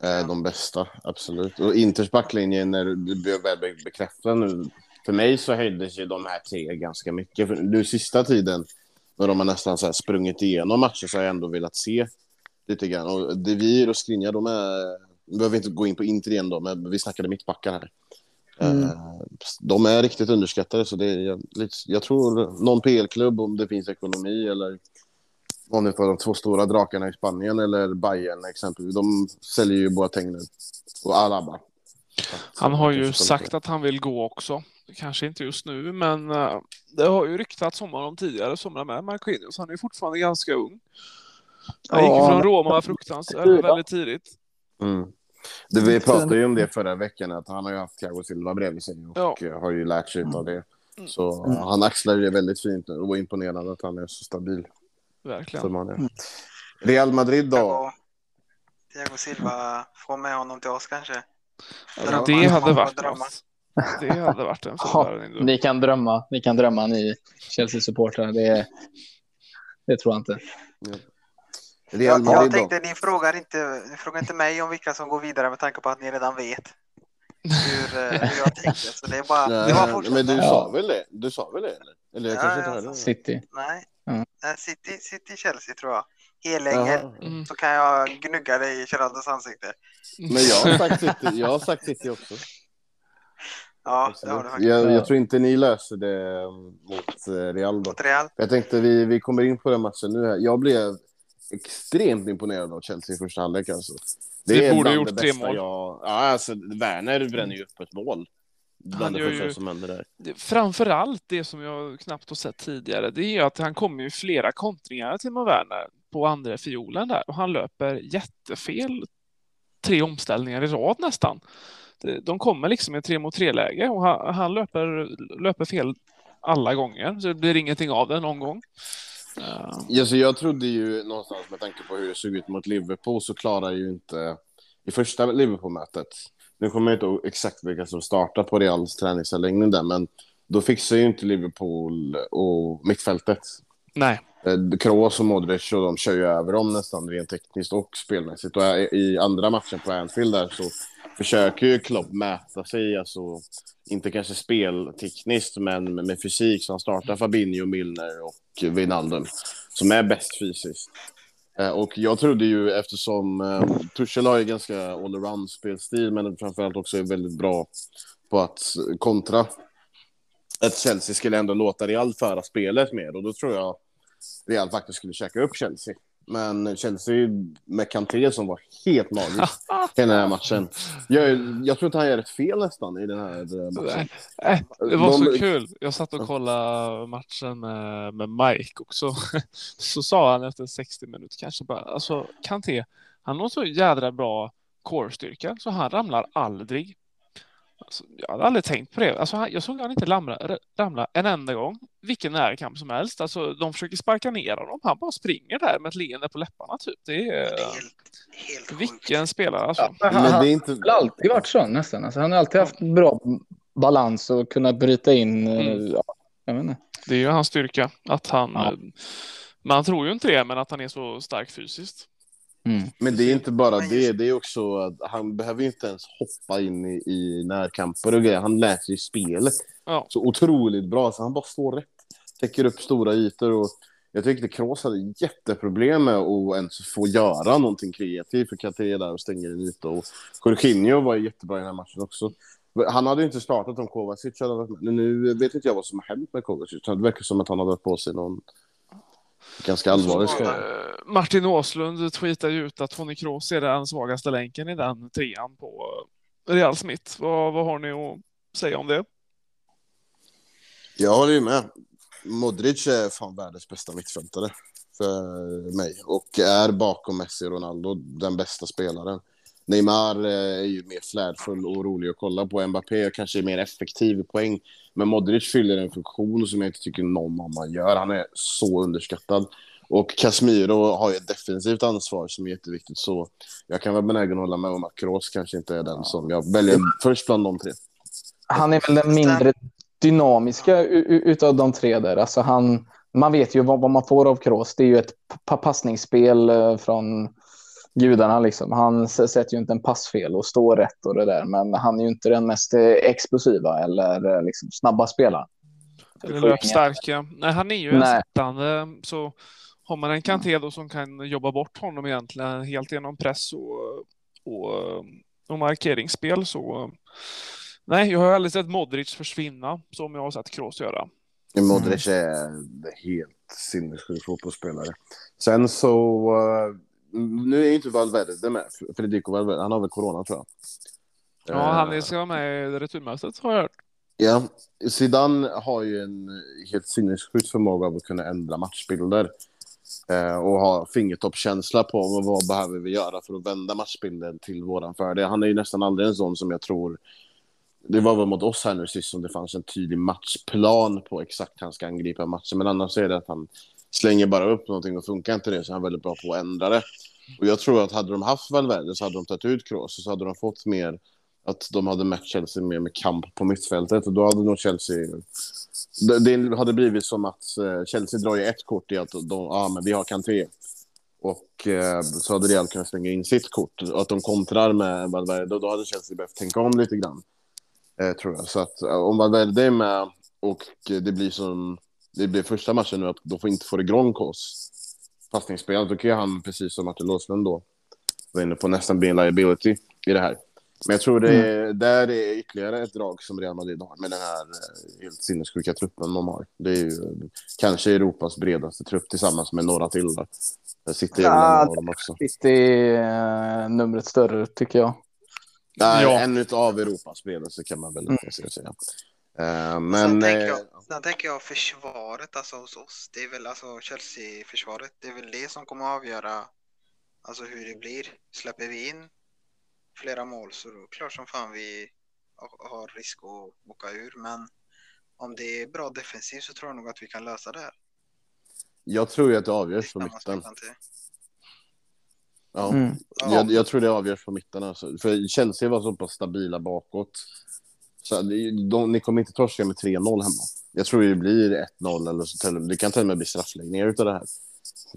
är de bästa. Absolut. Och Inters backlinje, när du väl bekräftar nu. För mig så höjdes ju de här tre ganska mycket. För nu sista tiden, när de har nästan så här sprungit igenom matcher, så har jag ändå velat se lite grann. Och Devir och Skrinja, de är... Vi behöver inte gå in på Inter igen då, men vi snackade mittbackar här. Mm. Eh, de är riktigt underskattade, så det är, jag tror någon PL-klubb, om det finns ekonomi, eller någon av de två stora drakarna i Spanien, eller Bayern exempelvis, de säljer ju Boateng nu, och Alaba. Han har ju sagt att han vill gå också. Kanske inte just nu, men uh, det har ju ryktats om honom tidigare somrar med Marquinhos. Han är fortfarande ganska ung. Han gick ja, från Roma fruktansvärt väldigt tidigt. Mm. Det, vi pratade ju om det förra veckan, att han har ju haft Thiago Silva bredvid sig och ja. har ju lärt sig av det. Mm. Så mm. han axlar det väldigt fint och imponerande att han är så stabil. Verkligen. Som han är. Mm. Real Madrid då? Thiago Silva, få med honom till oss kanske? Drömma. Det hade varit något. Det hade varit en förvärvning. Ni kan drömma, ni kan drömma ni Chelsea-supportrar. Det, det tror jag inte. Ja. Real Madrid jag, tänkte, ni frågar, inte, ni frågar inte mig om vilka som går vidare med tanke på att ni redan vet hur, eh, hur jag tänkte. Så det är bara, Nej, det men du sa väl det? Du sa väl det? Eller, eller jag ja, kanske inte hörde City. Nej, mm. City, City, Chelsea tror jag. Helänge mm. så kan jag gnugga dig i Geraldos ansikte. Men jag har sagt City, jag har sagt City också. Ja, det har du faktiskt. Jag, jag, tror inte ni löser det mot eh, Real. Då. Mot Real. Jag tänkte vi, vi kommer in på den matchen nu. Här. Jag blev extremt imponerad av Chelsea i första halvlek. Alltså. Det, det borde ha gjort tre mål. Jag... Ja, alltså, Werner bränner ju upp ett mål. Han gör ju... som händer där. Framför allt det som jag knappt har sett tidigare, det är att han kommer ju flera kontringar till Werner på andra fiolen där och han löper jättefel tre omställningar i rad nästan. De kommer liksom i tre mot tre läge och han, han löper, löper fel alla gånger. Så det blir ingenting av det någon gång. Uh, Ja, så jag trodde ju någonstans med tanke på hur det såg ut mot Liverpool så klarar ju inte i första Liverpool-mötet. Nu kommer jag inte ihåg exakt vilka som startar på Reals träningsanläggning där, men då fixar ju inte Liverpool och mittfältet. nej, Eh, Kroos och Modric och de kör ju över dem nästan rent tekniskt och spelmässigt. Och i andra matchen på Anfield där så försöker ju Klopp mäta sig, alltså inte kanske speltekniskt men med fysik. Så han startar Fabinho, Milner och Wijnaldum som är bäst fysiskt. Eh, och jag trodde ju eftersom eh, Tuchel har ju ganska allround spelstil men framförallt också är väldigt bra på att kontra. Att Chelsea skulle ändå låta Real föra spelet mer och då tror jag Real faktiskt skulle käka upp Chelsea. Men Chelsea med Kanté som var helt magisk i den här matchen. Jag, jag tror inte han gör ett fel nästan i den här eh, matchen. det var De- så kul. Jag satt och kollade matchen med, med Mike och så, så sa han efter 60 minuter kanske bara, alltså Kanté, han har så jädra bra core-styrka så han ramlar aldrig. Alltså, jag hade aldrig tänkt på det. Alltså, han, jag såg han inte ramla, ramla en enda gång. Vilken närkamp som helst. Alltså, de försöker sparka ner honom. Han bara springer där med ett leende på läpparna. Typ. Det Det är är helt, helt sjukt. vilken spelare alltså. Ja, han, han det är inte... har alltid varit så nästan. Alltså, han har alltid haft bra balans och kunnat bryta in. eh, Mm. Ja, jag vet inte. Det är ju hans styrka. Att han, Ja. eh, Man tror ju inte det, men att han är så stark fysiskt. Mm. Men det är inte bara det, det är också att han behöver inte ens hoppa in i, i närkamper och grejer. Han läser ju spelet Ja. så otroligt bra, så han bara står rätt, täcker upp stora ytor och jag tyckte Kroos hade jätteproblem med att ens få göra någonting kreativt för Kanté där och stänger en yta och Jorginho var jättebra i den här matchen också. Han hade ju inte startat om Kovacic hade varit med. Nu vet inte jag vad som har hänt med Kovacic. Det verkar som att han hade på sig någon ganska allvarlig skada. Eh, Martin Åslund tweetar ju ut att Tony Kroos är den svagaste länken i den trean på eh, Real Smith. Vad, vad har ni att säga om det? Jag håller ju med. Modric är fan världens bästa mittfältare för mig och är bakom Messi och Ronaldo den bästa spelaren. Neymar eh, är ju mer flärdfull och rolig att kolla på. Mbappé kanske är mer effektiv i poäng. Men Modric fyller en funktion som jag inte tycker någon annan gör. Han är så underskattad. Och Casemiro har ju ett defensivt ansvar som är jätteviktigt. Så jag kan vara benägen att hålla med om att Kroos kanske inte är den som jag väljer först bland de tre. Han är väl den mindre dynamiska utav de tre där. Alltså han, man vet ju vad, vad man får av Kroos. Det är ju ett passningsspel eh, från gudarna. Liksom. Han sätter ju inte en passfel och står rätt och det där. Men han är ju inte den mest eh, explosiva eller eh, liksom, snabba spelaren. Eller löpstarka. Nej, han är ju en Nej. sittande. Så har man en Kanté då som kan jobba bort honom egentligen helt genom press och, och, och markeringsspel så Nej, jag har aldrig sett Modric försvinna som jag har sett Kroos göra. Modric är helt sinnessjuk fotbollsspelare. Sen så... nu är inte Valverde med. Federico Valverde. Han har väl corona, tror jag. Ja, han Eh, är- ska vara med i returmötet har jag hört. Ja, Zidane har ju en helt sinnessjuk förmåga av att kunna ändra matchbilder. Eh, och ha fingertoppskänsla på vad behöver vi göra för att vända matchbilden till våran fördel. Han är ju nästan aldrig en sån som jag tror... Det var väl mot oss här nu sist som det fanns en tydlig matchplan på exakt hur han ska angripa matchen. Men annars är det att han slänger bara upp någonting och funkar inte det så är han väldigt bra på att ändra det. Och jag tror att hade de haft Valverde så hade de tagit ut Kroos och så hade de fått mer att de hade mött Chelsea mer med kamp på mittfältet och då hade nog Chelsea... Det, hade blivit som att eh, Chelsea drar ju ett kort i att de, ja ah, men vi har Kanté. Och eh, så hade Real kunnat slänga in sitt kort och att de kontrar med Valverde och då hade Chelsea behövt tänka om lite grann. Eh, tror jag. Så att eh, om Valverde är med och det blir som det blir första matchen nu att de får inte får igång Kos passningsspelet, då kan ju han precis som Martin Låslund då var inne på nästan bli en liability i det här. Men jag tror det är, där är ytterligare ett drag som Real Madrid har med den här eh, helt sinnessjuka truppen de har. Det är ju kanske Europas bredaste trupp tillsammans med några till. Där. Där sitter ju Ja, dem också. City är eh, numret större tycker jag. Nej, Ja. En av Europas bredaste kan man väl mm. säga. Eh, men... sen, tänker eh, jag, sen tänker jag försvaret alltså hos oss. Det är väl alltså Chelsea-försvaret. Det är väl det som kommer att avgöra alltså hur det blir. Släpper vi in flera mål så då är det klart som fan vi har- risk att åka ur. Men om det är bra defensivt så tror jag nog att vi kan lösa det här. Jag tror ju att det avgörs på mitten. Ja. Mm. Ja. Jag, jag tror det avgörs på mitten. Alltså. För Chelsea var så pass stabila bakåt. Så det- de, ni kommer inte torska med 3-0 hemma. Jag tror det blir 1-0 eller så det kan till och med bli straffläggningar utav det här.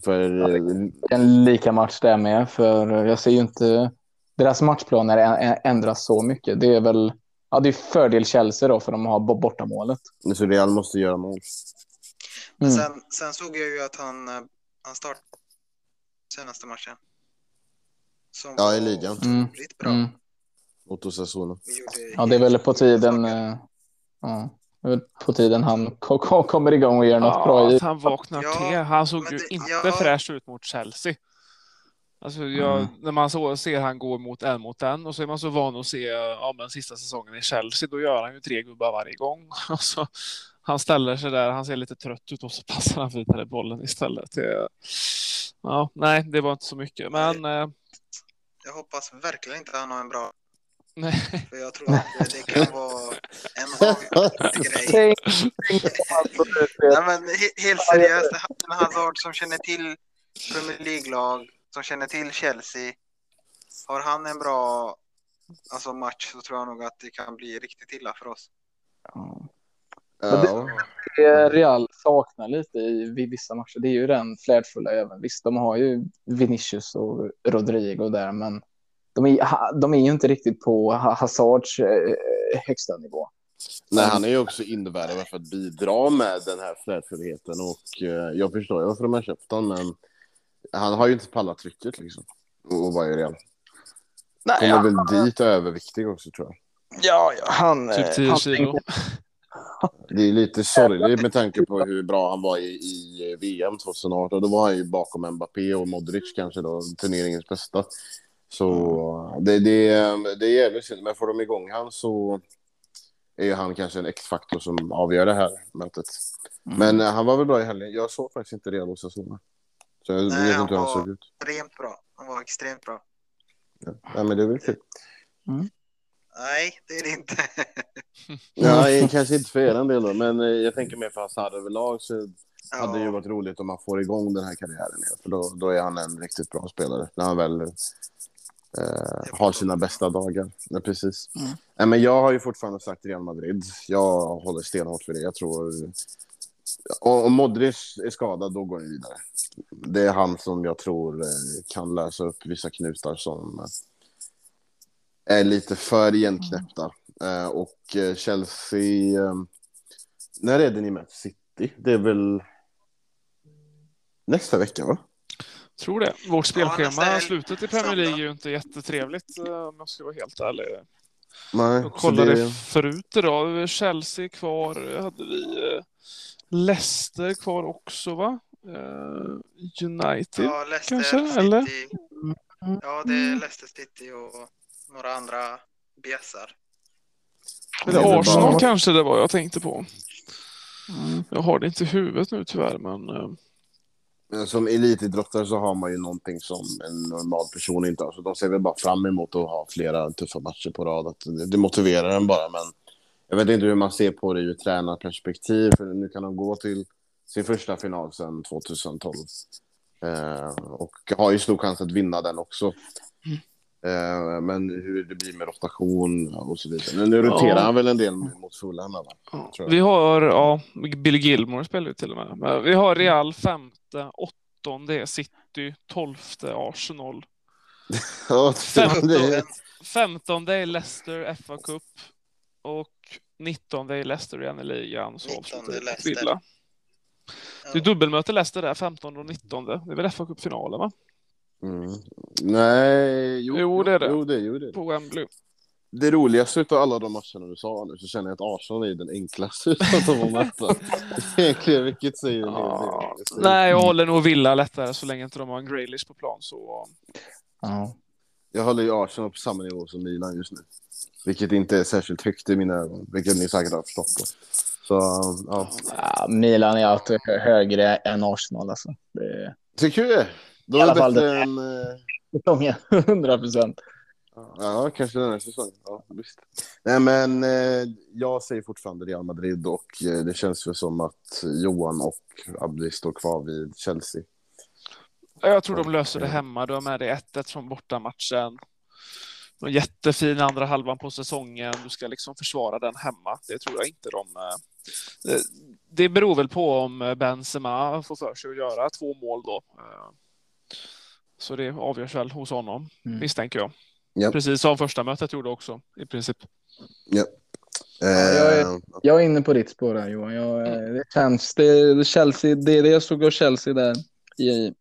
För eh, En lika match där med, för jag ser ju inte deras matchplaner ändras så mycket. Det är väl ja, det är fördel Chelsea då för de har bo- bortamålet. så Real måste göra mål. Men Mm. sen, sen såg jag ju att han, eh, han startade senaste matchen. Som Ja, i ligan. Mm. bra. Mm. Mot Osasuna. Och gjorde Ja, det är väl på tiden. eh, Ja, på tiden han ko- ko- kommer igång och gör något bra Ja, i. att han vaknar Ja, till. Han såg ju det- inte ja. fräsch ut mot Chelsea. Alltså jag, Mm. När man så ser han gå mot en mot en och så är man så van att se ja, men sista säsongen i Chelsea. Då gör han ju tre gubbar varje gång. Alltså, han ställer sig där, han ser lite trött ut och så passar han vidare bollen istället. Ja, nej, det var inte så mycket. Men eh, Jag hoppas verkligen inte han har en bra, nej, för jag tror att det, det kan vara en grej. Nej, men he- helt seriöst, en Hazard som känner till Premier League-lag, som känner till Chelsea. Har han en bra alltså, match så tror jag nog att det kan bli riktigt illa för oss. Ja. Ja. det Real saknar lite i vissa matcher, det är ju den flärdfulla öven. Visst, de har ju Vinicius och Rodrigo där, men de är, de är ju inte riktigt på Ha- Hazards eh, högsta nivå. Nej, han är ju också invärvad för att bidra med den här flärdfullheten och eh, jag förstår ju varför de har köpt honom, men han har ju inte pallat trycket liksom. Och, vara i Real. Nej, Han är väl dit överviktig också tror jag. ja, ja, han... typ eh, 10 han kilo. Det är lite sorgligt med tanke på hur bra han var i, i VM 2018. Då var han ju bakom Mbappé och Modric kanske då, turneringens bästa. Så det, det, det är jävligt synd, men får de igång han så är ju han kanske en X-faktor som avgör det här mötet. Men eh, han var väl bra i helgen. Jag såg faktiskt inte Real Osasuna. Så jag Nej, vet han inte hur han var- såg ut. Extremt bra. Han var extremt bra. Ja, men det är väl kul. Nej, det är det inte. Ja, kanske inte för er del då, men eh, jag tänker mer för Hazard överlag så hade det ju varit roligt om man får igång den här karriären. För då, då är han en riktigt bra spelare. När han väl eh, har sina bästa dagar. Ja, precis. Mm. Nej, men jag har ju fortfarande sagt Real Madrid. Jag håller stenhårt för det. Jag tror... Om Modric är skadad, då går ni vidare. Det är han som jag tror eh, kan lösa upp vissa knutar som eh, är lite för igenknäppta. Eh, Och eh, Chelsea... eh, När är det ni möter City? Det är väl nästa vecka, va? Tror det. Vårt spelschema, helg. slutet i Premier League är ju inte jättetrevligt eh, om jag ska vara helt ärlig. Nej, Jag kollade det- förut idag. Chelsea kvar. Hade vi eh, Leicester kvar också va? Eh, United. ja Leicester kanske, City. eller? Ja, det är Leicester City och några andra bjässar. Eller Arsenal kanske det var jag tänkte på. Mm. Jag har det inte i huvudet nu tyvärr men Men som elitidrottare så har man ju någonting som en normal person inte har. Så de ser väl bara fram emot att ha flera tuffa matcher på rad. Att det, motiverar en bara. Men jag vet inte hur man ser på det ur tränarperspektiv. För nu kan de gå till sin första final sedan 2012. Eh, och har ju stor chans att vinna den också. Mm. Eh, men hur det blir med rotation och så vidare. Men nu roterar Ja. han väl en del mot Fulham. ja. Vi har, ja, Billy Gilmore spelar ju till och med. Men vi har Real femte, åttonde är City, tolfte Arsenal. Ja, Femton. det, Femtonde är Leicester FA Cup och nittonde är Leicester igen i ligan. Så 19:e avslutar. Villa. Det är dubbelmöte Leicester där, 15 och 19. Det är väl FA Cup-finalen va? Mm. Nej, jo, Jo, det är det. Jo, det, jo, det, är det. På Wembley. det roligaste av alla de matcherna du sa nu så känner jag att Arsenal är den enklaste av dem att möta. Egentligen, vilket säger Ja. Det säger- nej, jag håller nog Villa lättare så länge inte de har en Graylish på plan. Så Ja. Jag håller ju Arsenal på samma nivå som Milan just nu. Vilket inte är särskilt högt i mina ögon, vilket ni säkert har förstått. Då. Så, ja. Ja, Milan är alltid hö- högre än Arsenal. Alltså. Det Tycker du det? Då I är det alla fall bättre det- än... eh, är 100 procent. Ja, kanske den här säsongen. Ja, visst. Nej, men eh, jag säger fortfarande Real Madrid och eh, det känns väl som att Johan och Abdi står kvar vid Chelsea. Jag tror de löser det hemma. Du har med dig 1-1 från bortamatchen. En jättefin andra halvan på säsongen. Du ska liksom försvara den hemma. Det tror jag inte de... eh, Det beror väl på om Benzema får för sig att göra två mål då. Eh, Så det avgörs väl hos honom, Mm. misstänker jag. Japp. Precis som första mötet gjorde också, i princip. Ja. jag Eh, Jag är inne på ditt spår här Johan. Jag, eh, det känns, det, Chelsea, det är det jag såg av Chelsea där i, i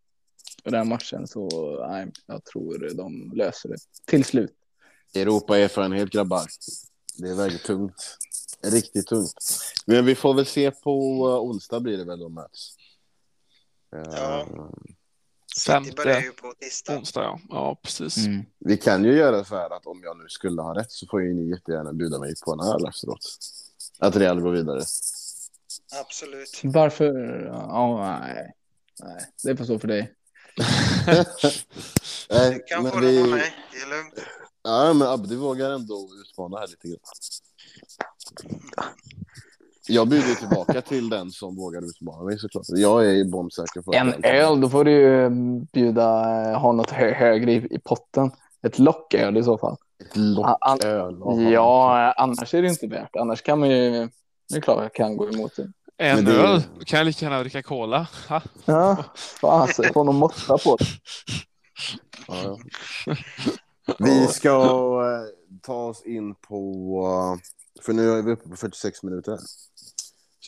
den här matchen. Så nej, jag tror de löser det till slut. Europa-erfarenhet, grabbar. Det väger tungt. Riktigt tungt. Men vi får väl se på uh, onsdag blir det väl de möts. Eh, Ja. Femte. börjar ju på tisdag. Onsdag, ja. Ja, precis. Vi kan ju göra så här att om jag nu skulle ha rätt så får ju ni jättegärna bjuda mig på en öl efteråt. Att Real går vidare. Absolut. Varför? Ja, nej. nej, det får stå för dig. Nej, Du kan men få det av vi... mig. Det är lugnt. Ja, men Abdi vågar ändå utmana här lite grann. Jag bjuder tillbaka till den som vågar utmana mig såklart. Jag är bombsäker på att En öl, då får du ju bjuda, eh, ha något hö högre i, i potten. Ett locköl i så fall. Ett locköl. Ja, annars är det inte värt. Annars kan man ju, det är klart jag kan gå emot det. En det- öl. Då kan jag lika gärna dricka cola. Ha? Ja, fasen, få någon måtta på det. Ja, ja. Vi ska eh, ta oss in på... eh, för nu är vi uppe på 46 minuter.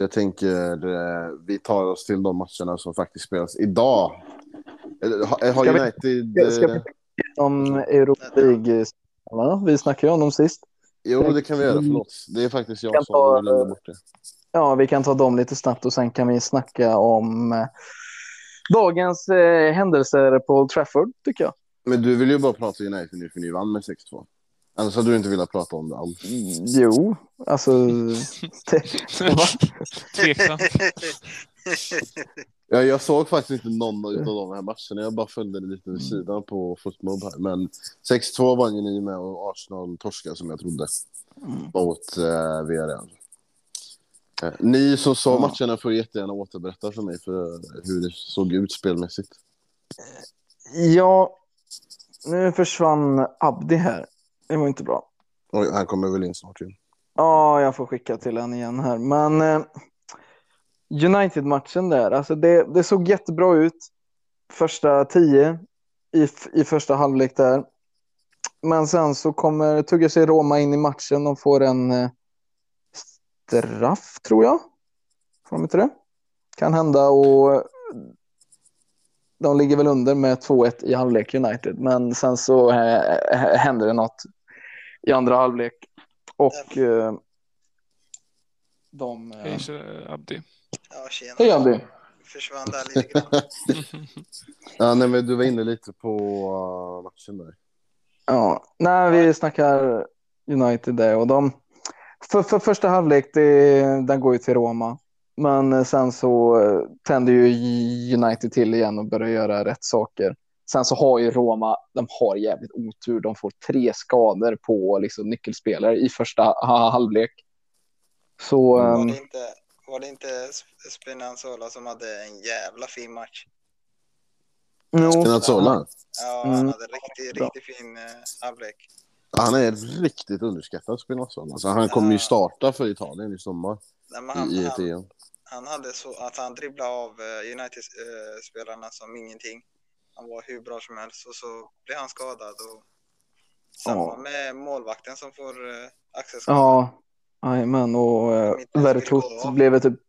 Så jag tänker eh, vi tar oss till de matcherna som faktiskt spelas idag. Eller, Har, har Ska vi- United... Ska vi eh, om Europa League? Vi snackade ju om dem sist. Jo, det kan vi göra. Förlåt. Det är faktiskt jag som ta- glömde bort det. Ja, vi kan ta dem lite snabbt och sen kan vi snacka om eh, dagens eh, händelser på Old Trafford, tycker jag. Men du vill ju bara prata United nu för ni vann med 6-2. Annars hade du inte velat prata om det alls. Jo, alltså... Det, va? Tveksamt. Ja, jag såg faktiskt inte någon av de här matcherna. Jag bara följde det lite vid sidan på Footmob här. Men 6-2 vann ju ni med och Arsenal torskade som jag trodde mot eh, Villarreal. Eh, ni som såg Ja. matcherna får jättegärna återberätta för mig för hur det såg ut spelmässigt. Ja, nu försvann Abdi här. Det var inte bra. Oj, han kommer väl in snart igen. Ja, jag får skicka till honom igen här. Men eh, United-matchen där, alltså det, det såg jättebra ut. Första tio i, i första halvlek där. Men sen så kommer, tuggar sig Roma in i matchen. De får en eh, straff, tror jag. Får de inte det? Kan hända och eh, de ligger väl under med 2-1 i halvlek United. Men sen så eh, eh, händer det något i andra halvlek. Och eh, de... Eh, Hej, Abdi. Ja, tjena. Hej Abdi! Försvann där lite grann. Ja, nej, men du var inne lite på uh, matchen där. Ja, nej, vi snackar United där och de... För, för första halvlek, det, den går ju till Roma. Men sen så eh, tänder ju United till igen och börjar göra rätt saker. Sen så har ju Roma, de har jävligt otur. De får tre skador på liksom, nyckelspelare i första ha- halvlek. Så... Var ehm, det inte, var det inte Spinazzola som hade en jävla fin match? jo, Spinazzola, Ja, Mm. han hade riktigt, Bra. riktigt fin eh, halvlek. han är riktigt underskattad Spinazzola. Alltså, han kommer ju starta för Italien i sommar Nej, han, i, i han, ETN. han hade så att han dribblade av eh, United-spelarna som ingenting. Han var hur bra som helst och så blev han skadad. Och samma Ja. med målvakten som får eh, axelskada. Ja, jajamän. Och eh, Vertot blev typ...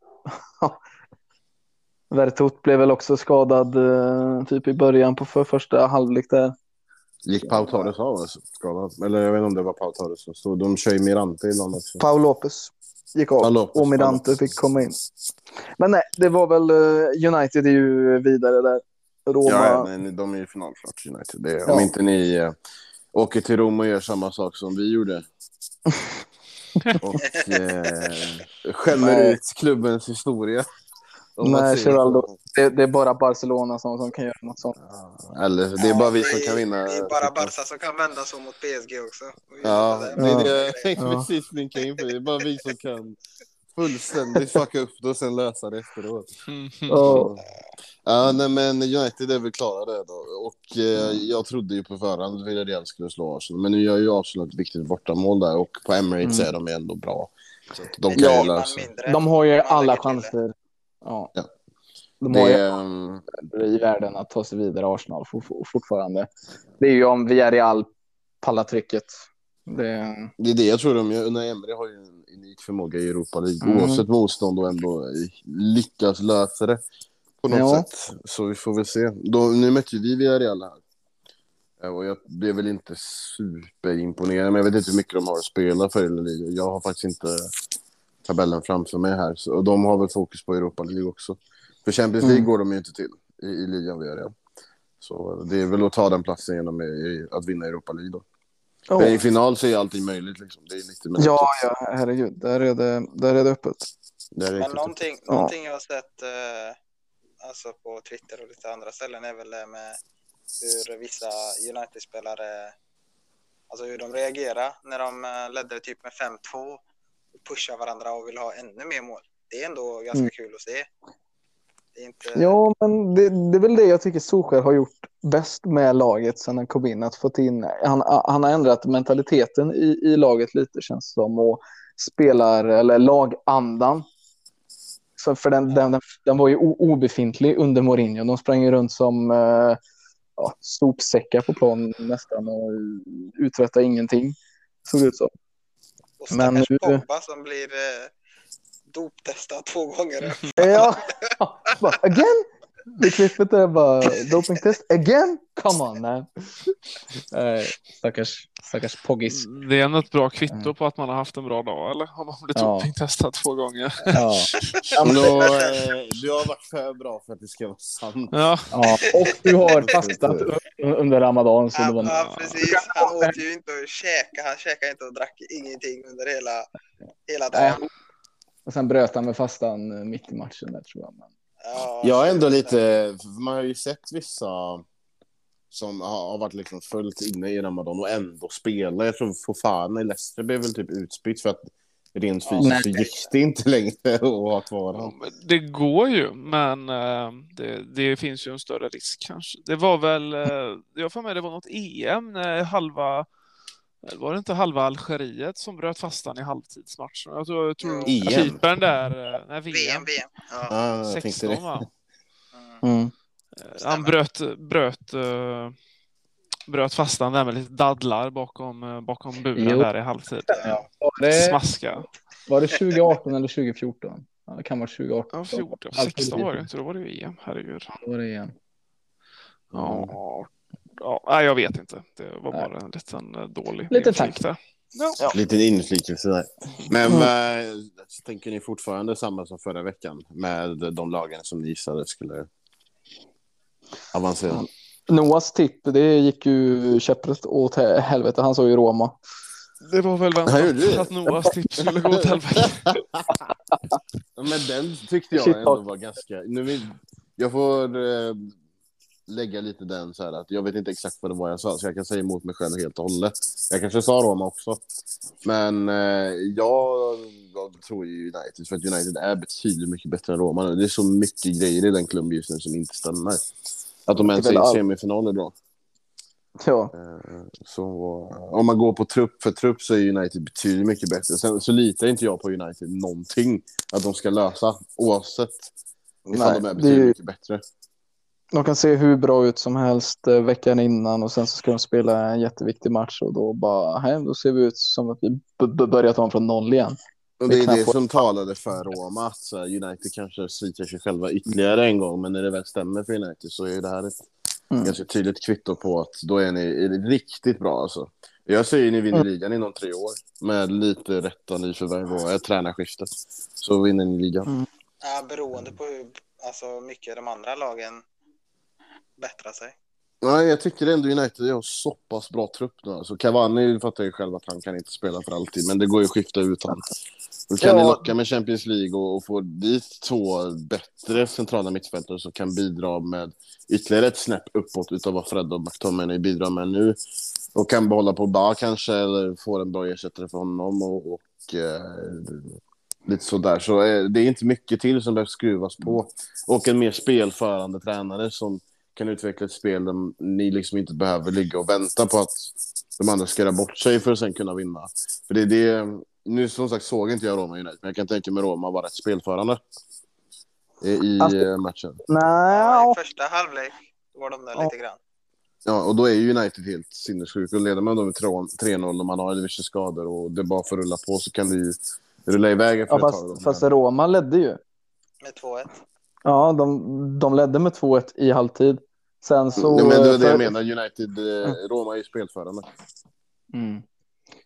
Vertot blev väl också skadad eh, typ i början på för första halvlek där. Gick Pau Torres av alltså, skadad? Eller jag vet inte om det var Pau Torres som stod. De kör ju Mirante ibland också. Paul Lopez gick av Lopez, och Mirante fick komma in. Men nej, det var väl eh, United är ju vidare där. Roma. Ja, ja, nej, de är ju finalklart United. Det, Ja. Om inte ni eh, åker till Rom och gör samma sak som vi gjorde. och eh, skämmer Nej. ut klubbens historia. Nej, Geraldo. Det, det är bara Barcelona som, som kan göra något sånt. Ja, Eller det är bara vi som kan vinna. Det är bara Barca som kan vända så mot PSG också. Ja, det- är det jag Ja. tänkte precis blinka in på. Det är bara vi som kan fullständigt fucka upp det och sen lösa det efteråt. Mm. Ja. Nej, men United är väl klara det då. Och eh, jag trodde ju på förhand att Villarreal skulle slå Arsenal. Men nu gör ju Arsenal ett viktigt bortamål där och på Emirates Mm. är de ändå bra. Så att de kan Ja, ju lösa. mindre. De har ju alla chanser. Ja. Ja. De har Det, ju ehm, i världen att ta sig vidare, Arsenal, for, for, fortfarande. Det är ju om Villarreal pallar trycket. Det, det är det jag tror de gör. Unai Emery har ju en unik förmåga i Europa League. Mm. Oavsett motstånd och ändå lyckas lösa det på något Ja. sätt. Så vi får väl se. Då, nu mötte vi Villarreal här. Eh, Och jag blev väl inte superimponerad, men jag vet inte hur mycket de har att spela för. Jag har faktiskt inte tabellen framför mig här. Så, och de har väl fokus på Europa League också. För Champions League Mm. går de ju inte till i, i ligan Villarreal. Så det är väl att ta den platsen genom i, i, att vinna Europa League då. För I final så är allting möjligt. Liksom. Det är 90 minuter. ja, ja, herregud. Där är det, där är det öppet. Det är Men riktigt. någonting, Ja. någonting jag har sett eh, alltså på Twitter och lite andra ställen är väl det med hur vissa United-spelare, alltså hur de reagerar när de eh, ledde typ med 5-2 och pushar varandra och vill ha ännu mer mål. Det är ändå ganska Mm. kul att se. Inte... Ja, men det, det är väl det jag tycker Solskjaer har gjort bäst med laget sedan han kom in. Att fått in, han, han har ändrat mentaliteten i, i laget lite känns det som och spelar, eller lagandan. För, för den, den, den, var ju obefintlig under Mourinho. De sprang ju runt som eh, ja, sopsäckar på plan nästan och uträttade ingenting. Såg ut som. och men stackars nu- som blir eh, doptestad två gånger. Ja, again? Det klippet är bara dopingtest again? Come on man. Nej, stackars, stackars Poggis. Det är ändå ett bra kvitto på att man har haft en bra dag, eller? Om man blivit Ja. dopingtestad två gånger. Ja. Då, eh, du har varit för bra för att det ska vara sant. Ja, ja. Och du har fastat un- under Ramadan. Så det Ja, var... ja, precis. Han åt ju inte och käka. Han käkade inte och drack ingenting under hela, hela dagen. Och sen bröt han med fastan eh, mitt i matchen där tror jag. Men... Ja, Jag är ändå lite, man har ju sett vissa som har varit liksom fullt inne i Ramadan och ändå spelar. Jag tror Fofana i Leicester blev väl typ utbytt för att rent fysiskt så gick det inte längre att ha kvar Ja, honom. det går ju, men eh, det, det finns ju en större risk kanske. Det var väl, eh, jag får med det var något EM när halva, var det inte halva Algeriet som bröt fastan i halvtidsmatchen? Jag tror, jag tror. EM? Cypern där, nej VM, VM, VM. Ja. Ja, jag tänkte 16 det. va? Mm. Mm. Eh. Han bröt, bröt, eh, bröt fastan där med lite dadlar bakom, eh, bakom buren Jo. där i halvtid. Var, det, Smaska. var det 2018 eller 2014? Ja, det kan vara 2018. Ja, 14, Allt 16 var det inte, då var det ju EM, herregud. Då var det igen. Ja, ja, nej, jag vet inte. Det var bara en liten eh, dålig Lite tack. där. Ja. Liten inflikelse där. Men Mm. eh, tänker ni fortfarande samma som förra veckan med de lagen som ni gissade skulle avancera? Noahs tipp, det gick ju käpprätt åt he- helvete. Han såg ju Roma. Det var väl väntat att Noahs tips skulle gå åt helvete. Ja, men den tyckte jag ändå var ganska... Nu vill... Jag får eh, lägga lite den så här att jag vet inte exakt vad det var jag sa, så jag kan säga emot mig själv helt och hållet. Jag kanske sa Roma också. Men eh, jag, jag tror ju United, för att United är betydligt mycket bättre än Roma nu. Det är så mycket grejer i den klubben just nu som inte stämmer. Att de ens är i semifinal är bra. Ja, Eh, Så om man går på trupp för trupp så är United betydligt mycket bättre. Sen så litar inte jag på United någonting att de ska lösa oavsett ifall Nej, de är det är betydligt ju- mycket bättre. De kan se hur bra ut som helst eh, veckan innan och sen så ska de spela en jätteviktig match och då bara, hej, då ser vi ut som att vi börjat om från noll igen. Och Det är det som talade för Roma, att United kanske sviker sig själva ytterligare en gång, men när det väl stämmer för United så är det här ett Mm. ganska tydligt kvitto på att då är ni är riktigt bra. Alltså. Jag säger ni vinner Mm. ligan inom tre år med lite rätta nyförvärv och ett tränarskifte. Så vinner ni ligan. Mm. Ja, beroende på hur alltså, mycket de andra lagen bättrar sig. Nej, jag tycker ändå United har så pass bra trupp nu. Alltså Cavani fattar ju själv att han kan inte spela för alltid, men det går ju att skifta ut han. Då kan Ja. ni locka med Champions League och, och få dit två bättre centrala mittfältare som kan bidra med ytterligare ett snäpp uppåt utav vad Fred och McTominay bidrar med nu. Och kan behålla på Ba kanske, eller få en bra ersättare för honom. Och, och eh, lite sådär. Så eh, det är inte mycket till som behöver skruvas på. Och en mer spelförande tränare som kan utveckla ett spel där ni liksom inte behöver ligga och vänta på att de andra ska göra bort sig för att sen kunna vinna. För det är det... Nu som sagt såg inte jag Roma United, men jag kan tänka mig Roma var rätt spelförande eh, i Alltså- eh, matchen. Nej, I första halvlek var de där Ja. lite grann. Ja, och då är ju United helt sinnessjuk. Och leder man då med 3-0 och man har diverse skador och det bara får rulla på så kan det ju rulla iväg efter ja, ett tag. fast, fast Roma ledde ju. Med 2-1. Ja, de, de ledde med 2-1 i halvtid. Sen så... ja, men det är det jag menar. United, eh, Roma är ju spelförande. Mm.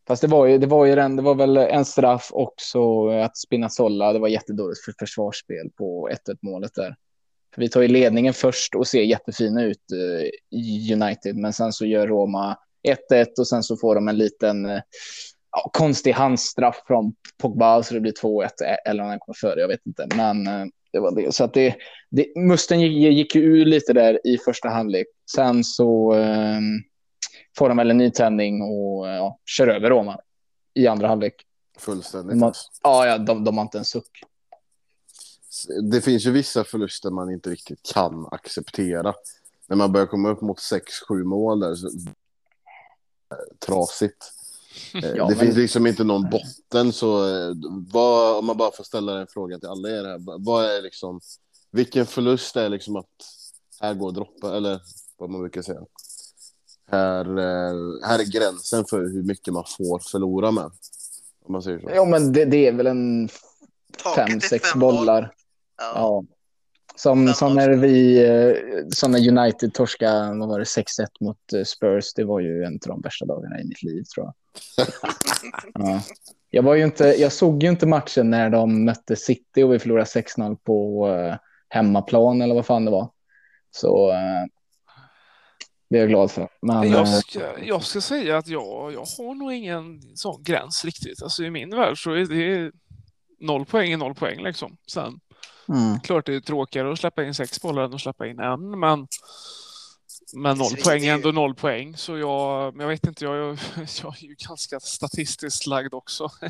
Fast det var ju, det var ju den, det var väl en straff också att Spinazzola, det var jättedåligt för försvarsspel på 1-1 målet där. För vi tar ju ledningen först och ser jättefina ut eh, i United, men sen så gör Roma 1-1 och sen så får de en liten eh, ja, konstig handstraff från Pogba så det blir 2-1 eh, eller om han kommer före, jag vet inte. Men eh, det var det. Så att det, det Musten gick, gick ju ur lite där i första halvlek. Sen så eh, får de väl en nytändning och ja, kör över Roma i andra halvlek. Fullständigt. Man- Ja, ja de, de har inte en suck. Det finns ju vissa förluster man inte riktigt kan acceptera. När man börjar komma upp mot 6-7 mål där. Så... Trasigt. Eh, Ja, det men- finns liksom inte någon botten. Så eh, vad, om man bara får ställa den frågan till alla er här. Vad är liksom, vilken förlust är liksom att här går droppa, eller vad man brukar säga. Här, eh, här är gränsen för hur mycket man får förlora med. Om man säger så. Ja, men det, det är väl en fem, sex bollar. Ja. Ja. Som, som när vi, eh, som när United torskade, vad var det, 6-1 mot eh, Spurs. Det var ju en av de värsta dagarna i mitt liv tror jag. ja. Jag, var ju inte, jag såg ju inte matchen när de mötte City och vi förlorade 6-0 på eh, hemmaplan eller vad fan det var. Så det är jag glad för. Men, Jag ska, jag ska säga att jag, jag har nog ingen sån gräns riktigt. Alltså i min värld så är det noll poäng är noll poäng liksom. Sen mm. klart det är tråkigare att släppa in sex bollar än att släppa in en, men men noll poäng är ändå noll poäng, så jag, men jag vet inte, jag, jag, jag är ju ganska statistiskt lagd också.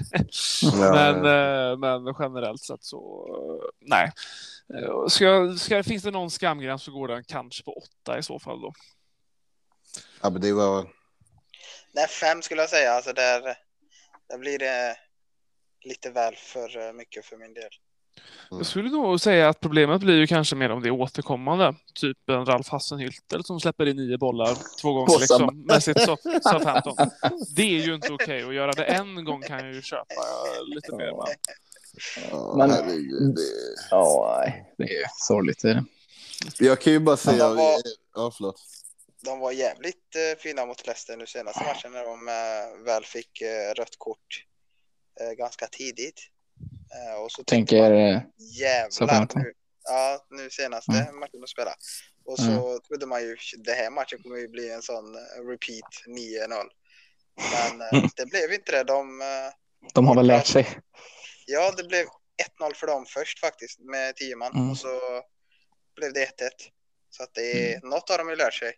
men, eh, men generellt sett så, nej. Eh, Ska, ska, finns det någon skamgräns så går den kanske på åtta i så fall då. Ja, men det var... Nej, fem skulle jag säga. Alltså där, där blir det lite väl för eh, mycket för min del. Jag skulle nog säga att problemet blir ju kanske mer om det är återkommande. Typ en Ralf Hassenhültel som släpper in nio bollar två gånger liksom, med sitt Sout- Southampton. Det är ju inte okej att göra det en gång kan jag ju köpa lite mer. Men... Ja, Men- herregud, det... Ja, nej, det är sorgligt. Det är det. Jag kan ju bara säga... var- Ja, förlåt. De var jävligt eh, fina mot Leicester nu senaste matchen när de eh, väl fick eh, rött kort ganska tidigt. Eh, och så Tänker... man, eh, jävlar nu. Ja, nu senaste Mm. matchen de spelade. Och så trodde man ju det här matchen kommer ju bli en sån eh, repeat 9-0. Men eh, Mm. det blev inte det. De, De har väl lärt sig. ja, det blev 1-0 för dem först faktiskt med 10 man Mm. och så blev det 1-1. Så att det är, något har de ju lärt sig.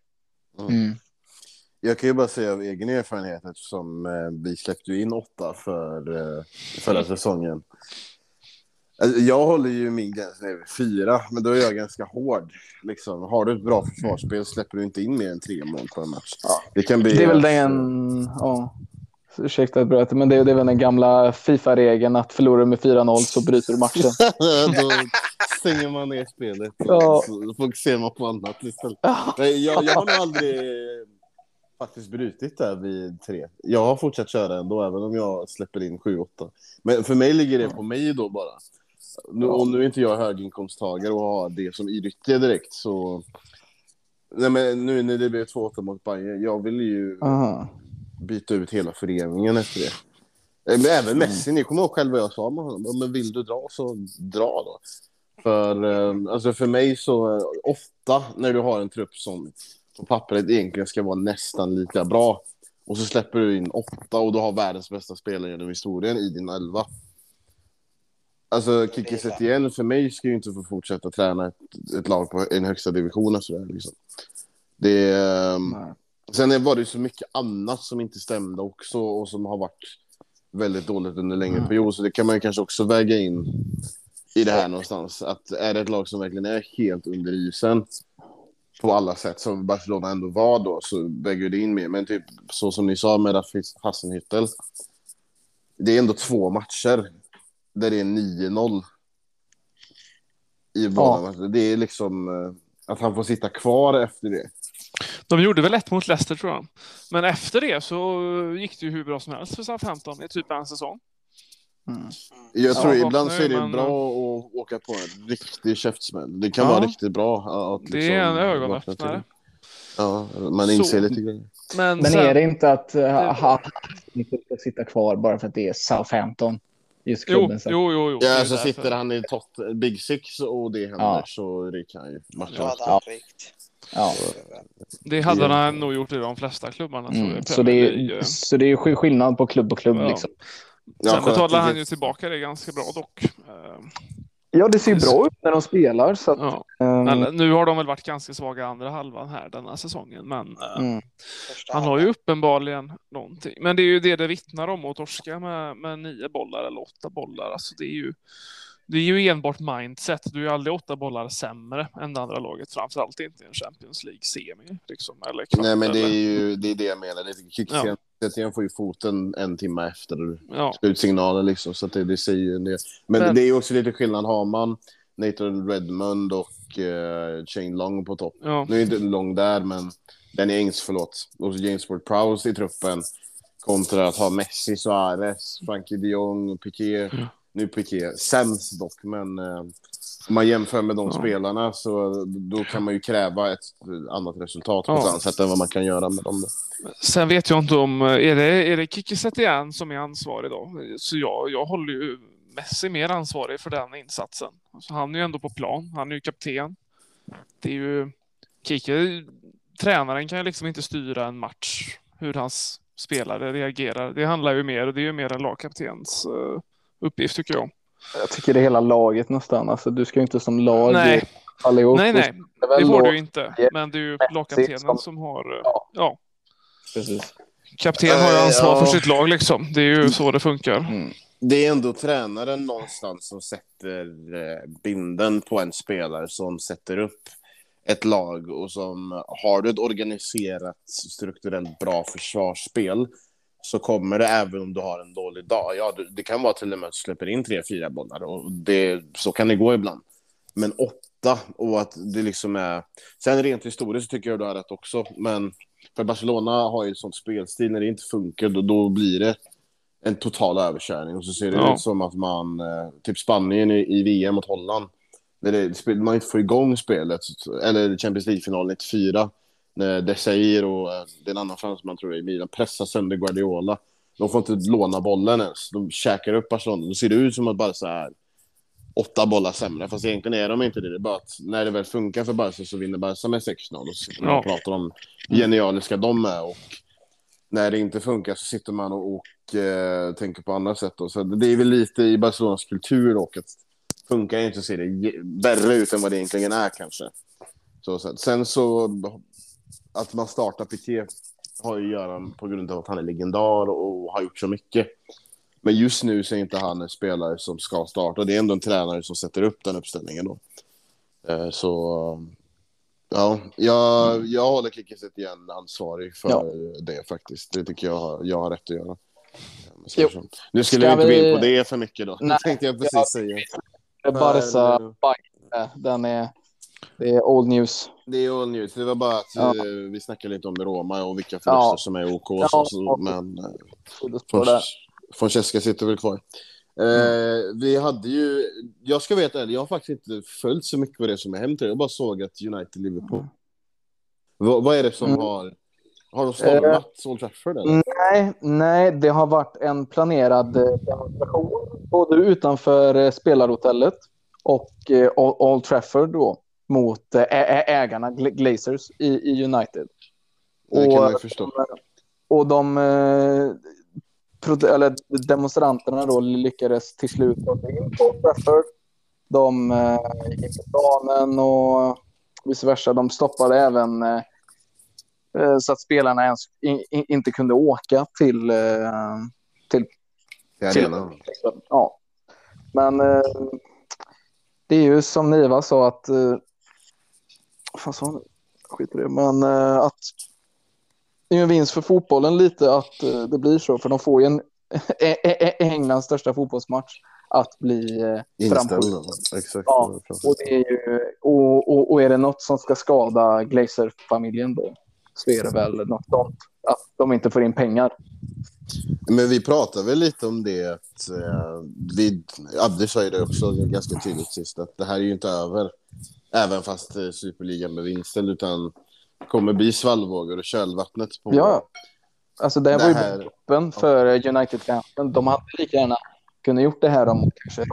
Mm. Jag kan ju bara säga av egen erfarenhet eftersom eh, vi släppte ju in åtta för eh, förra säsongen. Alltså, jag håller ju min gräns nere vid fyra, men då är jag ganska hård. Liksom, har du ett bra försvarsspel släpper du inte in mer än tre mål på en match. Ja. Det kan bli... Det är väl den... Ja. Ursäkta att bröt, men det, det är väl den gamla Fifa-regeln att förlorar du med 4-0 så bryter du matchen. då stänger man ner spelet och Ja. så fokuserar man på annat istället. Jag, jag har nog aldrig faktiskt brutit där vid tre. Jag har fortsatt köra ändå, även om jag släpper in sju, åtta. Men för mig ligger det på mig då bara. Nu, och nu är inte jag höginkomsttagare och har det som i rykte direkt, så... Nej, men nu när det blev 2-8 mot Bayern, jag vill ju Aha. byta ut hela föreningen efter det. Eh, Men även Messi, ni kommer ihåg själva vad jag sa med honom. Men vill du dra så dra då. För, eh, alltså för mig så, eh, ofta när du har en trupp som på pappret egentligen ska vara nästan lika bra och så släpper du in åtta och du har världens bästa spelare genom historien i din elva. Alltså, Kiki Setien för mig ska ju inte få fortsätta träna ett, ett lag på en högsta division och sådär. Liksom. Det, ehm, Nej. sen var det ju så mycket annat som inte stämde också och som har varit väldigt dåligt under längre Mm. period. Så det kan man ju kanske också väga in i det här någonstans. Att är det ett lag som verkligen är helt under isen på alla sätt, som Barcelona ändå var då, så väger det in mer. Men typ så som ni sa med Hassenhüttel, det är ändå två matcher där det är 9-0 i båda matcherna. Det är liksom eh, att han får sitta kvar efter det. De gjorde väl ett mot Leicester tror jag. Men efter det så gick det ju hur bra som helst för Southampton i typ en säsong. Mm. Jag Ja, tror vaknar ibland så är det men- bra att åka på en riktig käftsmäll. Det kan Ja. vara riktigt bra. Att liksom Det är en vakna ögonöppnare. Ja, man inser Så- lite grejer. Men, Men sen, är det inte att uh, han inte ska sitta kvar bara för att det är Southampton? Just Jo, klubben. så. jo, jo. jo. det Ja, så därför. sitter han i tot, Big Six och det händer Ja. så ryker han ju matchen. Rykt. Ja. Det hade Ja. han nog gjort i de flesta klubbarna. Mm. Så, det är, så det är sk- skillnad på klubb och klubb. Ja. Liksom. Ja, Sen betalar han ju tillbaka det ganska bra dock. Eh, Ja, det ser ju bra ut när de spelar. Så att, Ja. ehm, Eller, nu har de väl varit ganska svaga andra halvan här denna säsongen, men eh, mm. Han har ju uppenbarligen någonting. Men det är ju det det vittnar om att torska med, med nio bollar eller åtta bollar. Alltså det är ju det är ju enbart mindset. Du är ju aldrig åtta bollar sämre än det andra laget, framförallt inte i en Champions League-semi. Liksom, eller kvart, Nej, men det är eller- ju det, är det jag menar. Kicksen ja. får ju foten en timme efter Ja, slutsignalen liksom, så att det, det säger ju en del. Men, Men- det är också lite skillnad. Har man Nathan Redmond och uh, Shane Long på topp. ja. Nu är inte Long där, men Danny Ings, förlåt, och James Ward-Prowse i truppen kontra att ha Messi, Suarez, Frankie de Jong, Piqué. Ja. Nu Piqué, sämst dock, men eh, om man jämför med de Ja. spelarna så då kan man ju kräva ett annat resultat på Ja. ett annat sätt än vad man kan göra med dem. Sen vet jag inte om, är det, är det Kiki Setien som är ansvarig då? Så jag, jag håller ju Messi mer ansvarig för den insatsen. Alltså han är ju ändå på plan, han är ju kapten. Det är ju, Kiki, tränaren kan ju liksom inte styra en match, hur hans spelare reagerar. Det handlar ju mer, och det är ju mer en lagkaptens eh, uppgift tycker jag. Jag tycker det är hela laget nästan. Alltså, du ska ju inte som lag Nej. falla ihop. Nej, nej, Det får du inte. Men det är ju lagkaptenen som- som har, eh, Ja. ja, Precis. kapten har ju Eh, ansvar ja. för sitt lag liksom. Det är ju så det funkar. Mm. Det är ändå tränaren någonstans som sätter eh, binden på en spelare som sätter upp ett lag och som har du ett organiserat, strukturellt bra försvarsspel så kommer det även om du har en dålig dag. Ja, det kan vara till och med att du släpper in tre, fyra bollar och det, så kan det gå ibland. Men åtta och att det liksom är... Sen rent historiskt tycker jag du har rätt också, men för Barcelona har ju ett sånt spelstil när det inte funkar, då, då blir det en total överkörning. Och så ser det Ja. ut som att man, eh, typ Spanien i, i VM mot Holland, när man inte får igång spelet, eller Champions League-finalen 94, när Desailly och eh, det är en annan fransman tror jag i Milan pressar sönder Guardiola. De får inte låna bollen ens. De käkar upp Barcelona. Då ser det ut som att bara så här åtta bollar sämre. Fast egentligen är de inte det. Det är bara att när det väl funkar för Barca så vinner Barca med 6-0. Och så sitter man och pratar om hur genialiska de är. Och när det inte funkar så sitter man och, och eh, tänker på andra sätt. Då. Så det är väl lite i Barcelonas kultur dock. Att funkar inte så ser det värre ut än vad det egentligen är kanske. Så, så, sen så att man startar Piqué har ju att göra på grund av att han är legendar och har gjort så mycket. Men just nu så är inte han en spelare som ska starta. Det är ändå en tränare som sätter upp den uppställningen då. Eh, Så ja, jag, jag håller Kikiset igen ansvarig för Ja. det faktiskt. Det tycker jag jag har rätt att göra. Jo. Nu skulle Ska vi inte gå in på det för mycket då. Nej, Det tänkte jag precis ja. säga. Barca, Men, Bayern, den är, det är old news. Det är all news. Det var bara att Ja. eh, vi snackade lite om Roma och vilka förluster Ja. som är OK. Ja, så, men eh. Francesca sitter väl kvar. Eh, vi hade ju, jag ska veta jag har faktiskt inte följt så mycket vad det som är hänt. Jag bara såg att United-Liverpool. Vad, vad är det som Mm. har... Har de stormat Old Trafford eller? Nej, nej, det har varit en planerad eh, demonstration både utanför eh, spelarhotellet och eh, Old- Old Trafford då mot eh, ägarna Gla- Glazers i, i United. Det kan man ju Och, förstå. och de, eh, eller demonstranterna då lyckades till slut ta sig in på Trafford. De eh, gick på planen och vice versa. De stoppade även så att spelarna ens inte kunde åka till, till till- arenan. Ja. Men det är ju som Niva sa att... Vad sa han? Skit i det. Men eh, att det är en vinst för fotbollen lite att eh, det blir så. För de får ju en Englands största fotbollsmatch att bli eh, framskjuten. Exakt. Ja, Och, det är ju, och, och, och är det något som ska skada Glazer-familjen då så är det väl något sånt. Att de inte får in pengar. Men vi pratade väl lite om det. Att, eh, vi, Abdi sa ju det också ganska tydligt sist. Att det här är ju inte över. Även fast eh, Superligan blev inställd. Utan kommer bli svallvågor och kölvattnet på... Ja, alltså det, Det var ju här- botten för United-fansen. De hade lika gärna kunnat gjort det här om kanske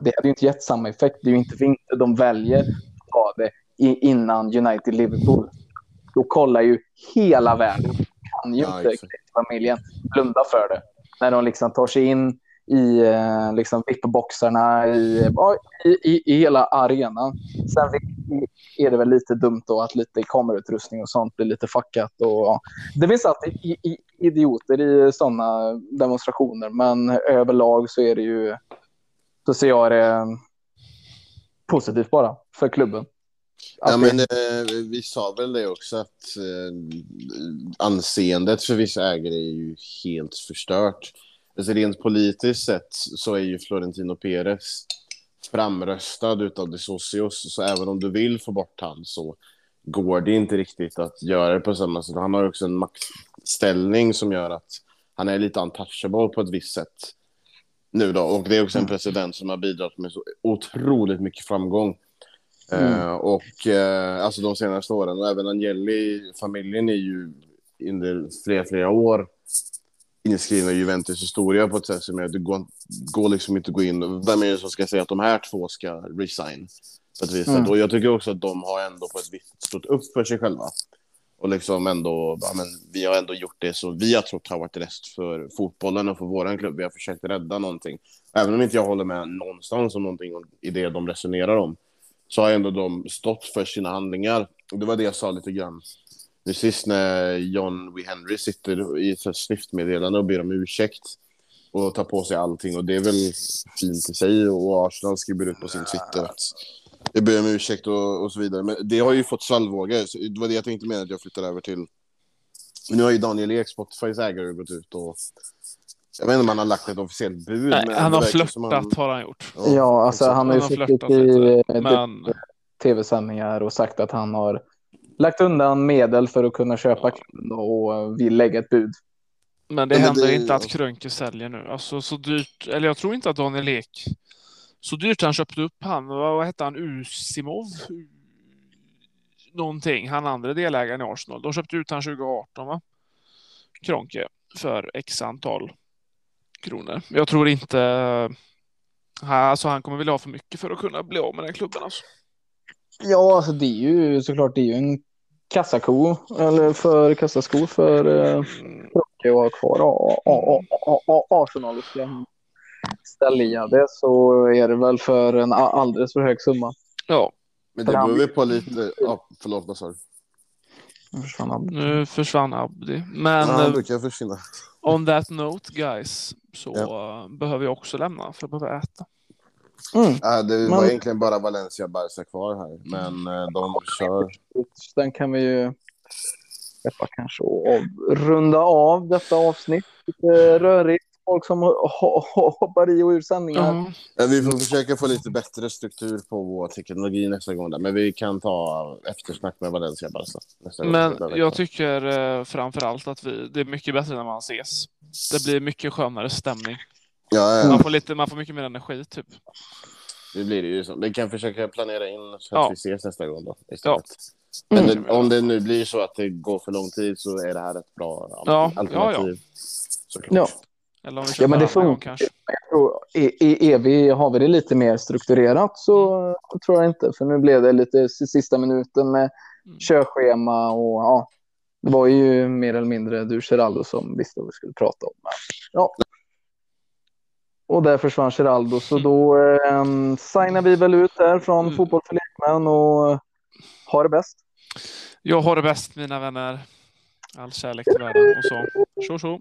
Det hade ju inte gett samma effekt. Det är ju inte vinter de väljer att ha det innan United-Liverpool. Då kollar ju hela världen. Kan ju Ja, inte familjen blunda för det. När de liksom tar sig in i eh, liksom VIP-boxarna i, i, i, i hela arenan. Sen är det väl lite dumt då att lite kamerautrustning och sånt blir lite fuckat. Och, ja. Det finns alltid idioter i sådana demonstrationer, men överlag så är det ju så ser jag det positivt bara för klubben. Att Ja, men eh, vi sa väl det också att eh, anseendet för vissa ägare är ju helt förstört. Alltså rent politiskt sett så är ju Florentino Perez framröstad utav de Socios. Så även om du vill få bort han så går det inte riktigt att göra det på samma sätt. Han har också en maktställning som gör att han är lite untouchable på ett visst sätt nu då. Och det är också en president som har bidragit med så otroligt mycket framgång. Mm. Eh, och eh, alltså de senaste åren och även Agnelli, familjen är ju under flera, flera år inskrivna i Juventus historia på ett sätt som är att det går, går liksom inte att gå in. Vem är det som ska säga att de här två ska resign? På ett visst Mm. Och jag tycker också att de har ändå på ett visst sätt stått upp för sig själva. Och liksom ändå, ja, men vi har ändå gjort det så vi har trott har varit rätt för fotbollen och för våran klubb. Vi har försökt rädda någonting. Även om inte jag håller med någonstans om någonting i det de resonerar om så har ändå de stått för sina handlingar. Och det var det jag sa lite grann nu sist när John W. Henry sitter i ett snyftmeddelande och ber om ursäkt och tar på sig allting och det är väl fint i sig och Arsenal skriver ut på sin Twitter att jag ber om ursäkt och, och så vidare. Men det har ju fått svallvågor. Det var det jag tänkte med att jag flyttar över till. Men nu har ju Daniel Ek, Spotifys ägare, gått ut och jag vet inte om han har lagt ett officiellt bud. Nej, men han har flörtat har han gjort. Ja, alltså exakt. han har ju Han suttit i eh, Men tv-sändningar och sagt att han har lagt undan medel för att kunna köpa Ja. och vill lägga ett bud. Men det Men händer det- inte att Krönke säljer nu. Alltså så dyrt, eller jag tror inte att Daniel Ek, så dyrt han köpte upp han, vad, hette han, Usimov? Någonting, han andra delägaren i Arsenal. De köpte ut han 2018 va? Kronke för x antal kronor. Jag tror inte, alltså han kommer vilja ha för mycket för att kunna bli av med den klubben alltså. Ja, alltså det är ju såklart det är ju en kassako eller för kassasko för eh, Krocke att ha kvar Arsenal. det så är det väl för en alldeles för hög summa. Ja, Men det beror ju på lite... Ja, förlåt, vad sa du? Nu försvann han. nu försvann Abdi. Men Ja, eh, han brukar försvinna. on that note guys så eh, behöver jag också lämna för jag behöver äta. Mm. Ja, det var egentligen bara Valencia Barca kvar här, men eh, de kör. Den kan vi ju släppa kanske och av, runda av detta avsnitt. Lite rörigt. Folk som ho- ho- hoppar i och ur sändningar. Ja. Ja, vi får försöka få lite bättre struktur på vår teknologi nästa gång, där. men vi kan ta eftersnack med Valencia Barca nästa gång. Men jag tycker eh, framför allt att vi, det är mycket bättre när man ses. Det blir mycket skönare stämning. Ja, ja, Man får, lite, man får mycket mer energi typ. det blir det ju så. Vi kan försöka planera in så att Ja. vi ses nästa gång då. Ja. Istället. Men Mm. det, om det nu blir så att det går för lång tid så är det här ett bra Ja, alternativ. Såklart. Ja. Eller om vi kör Ja, men det funkar. är, är vi, har vi det lite mer strukturerat så tror jag inte. För nu blev det lite sista minuten med Mm. körschema och ja, Det var ju mer eller mindre du, Geraldo, som visste vad vi skulle prata om. Men, ja. Och där försvann Geraldo, så då eh, signar vi väl ut där från Mm. Fotboll för lekmän och ha det bäst. Jag har det bäst mina vänner. All kärlek till världen och så. Tjo tjo!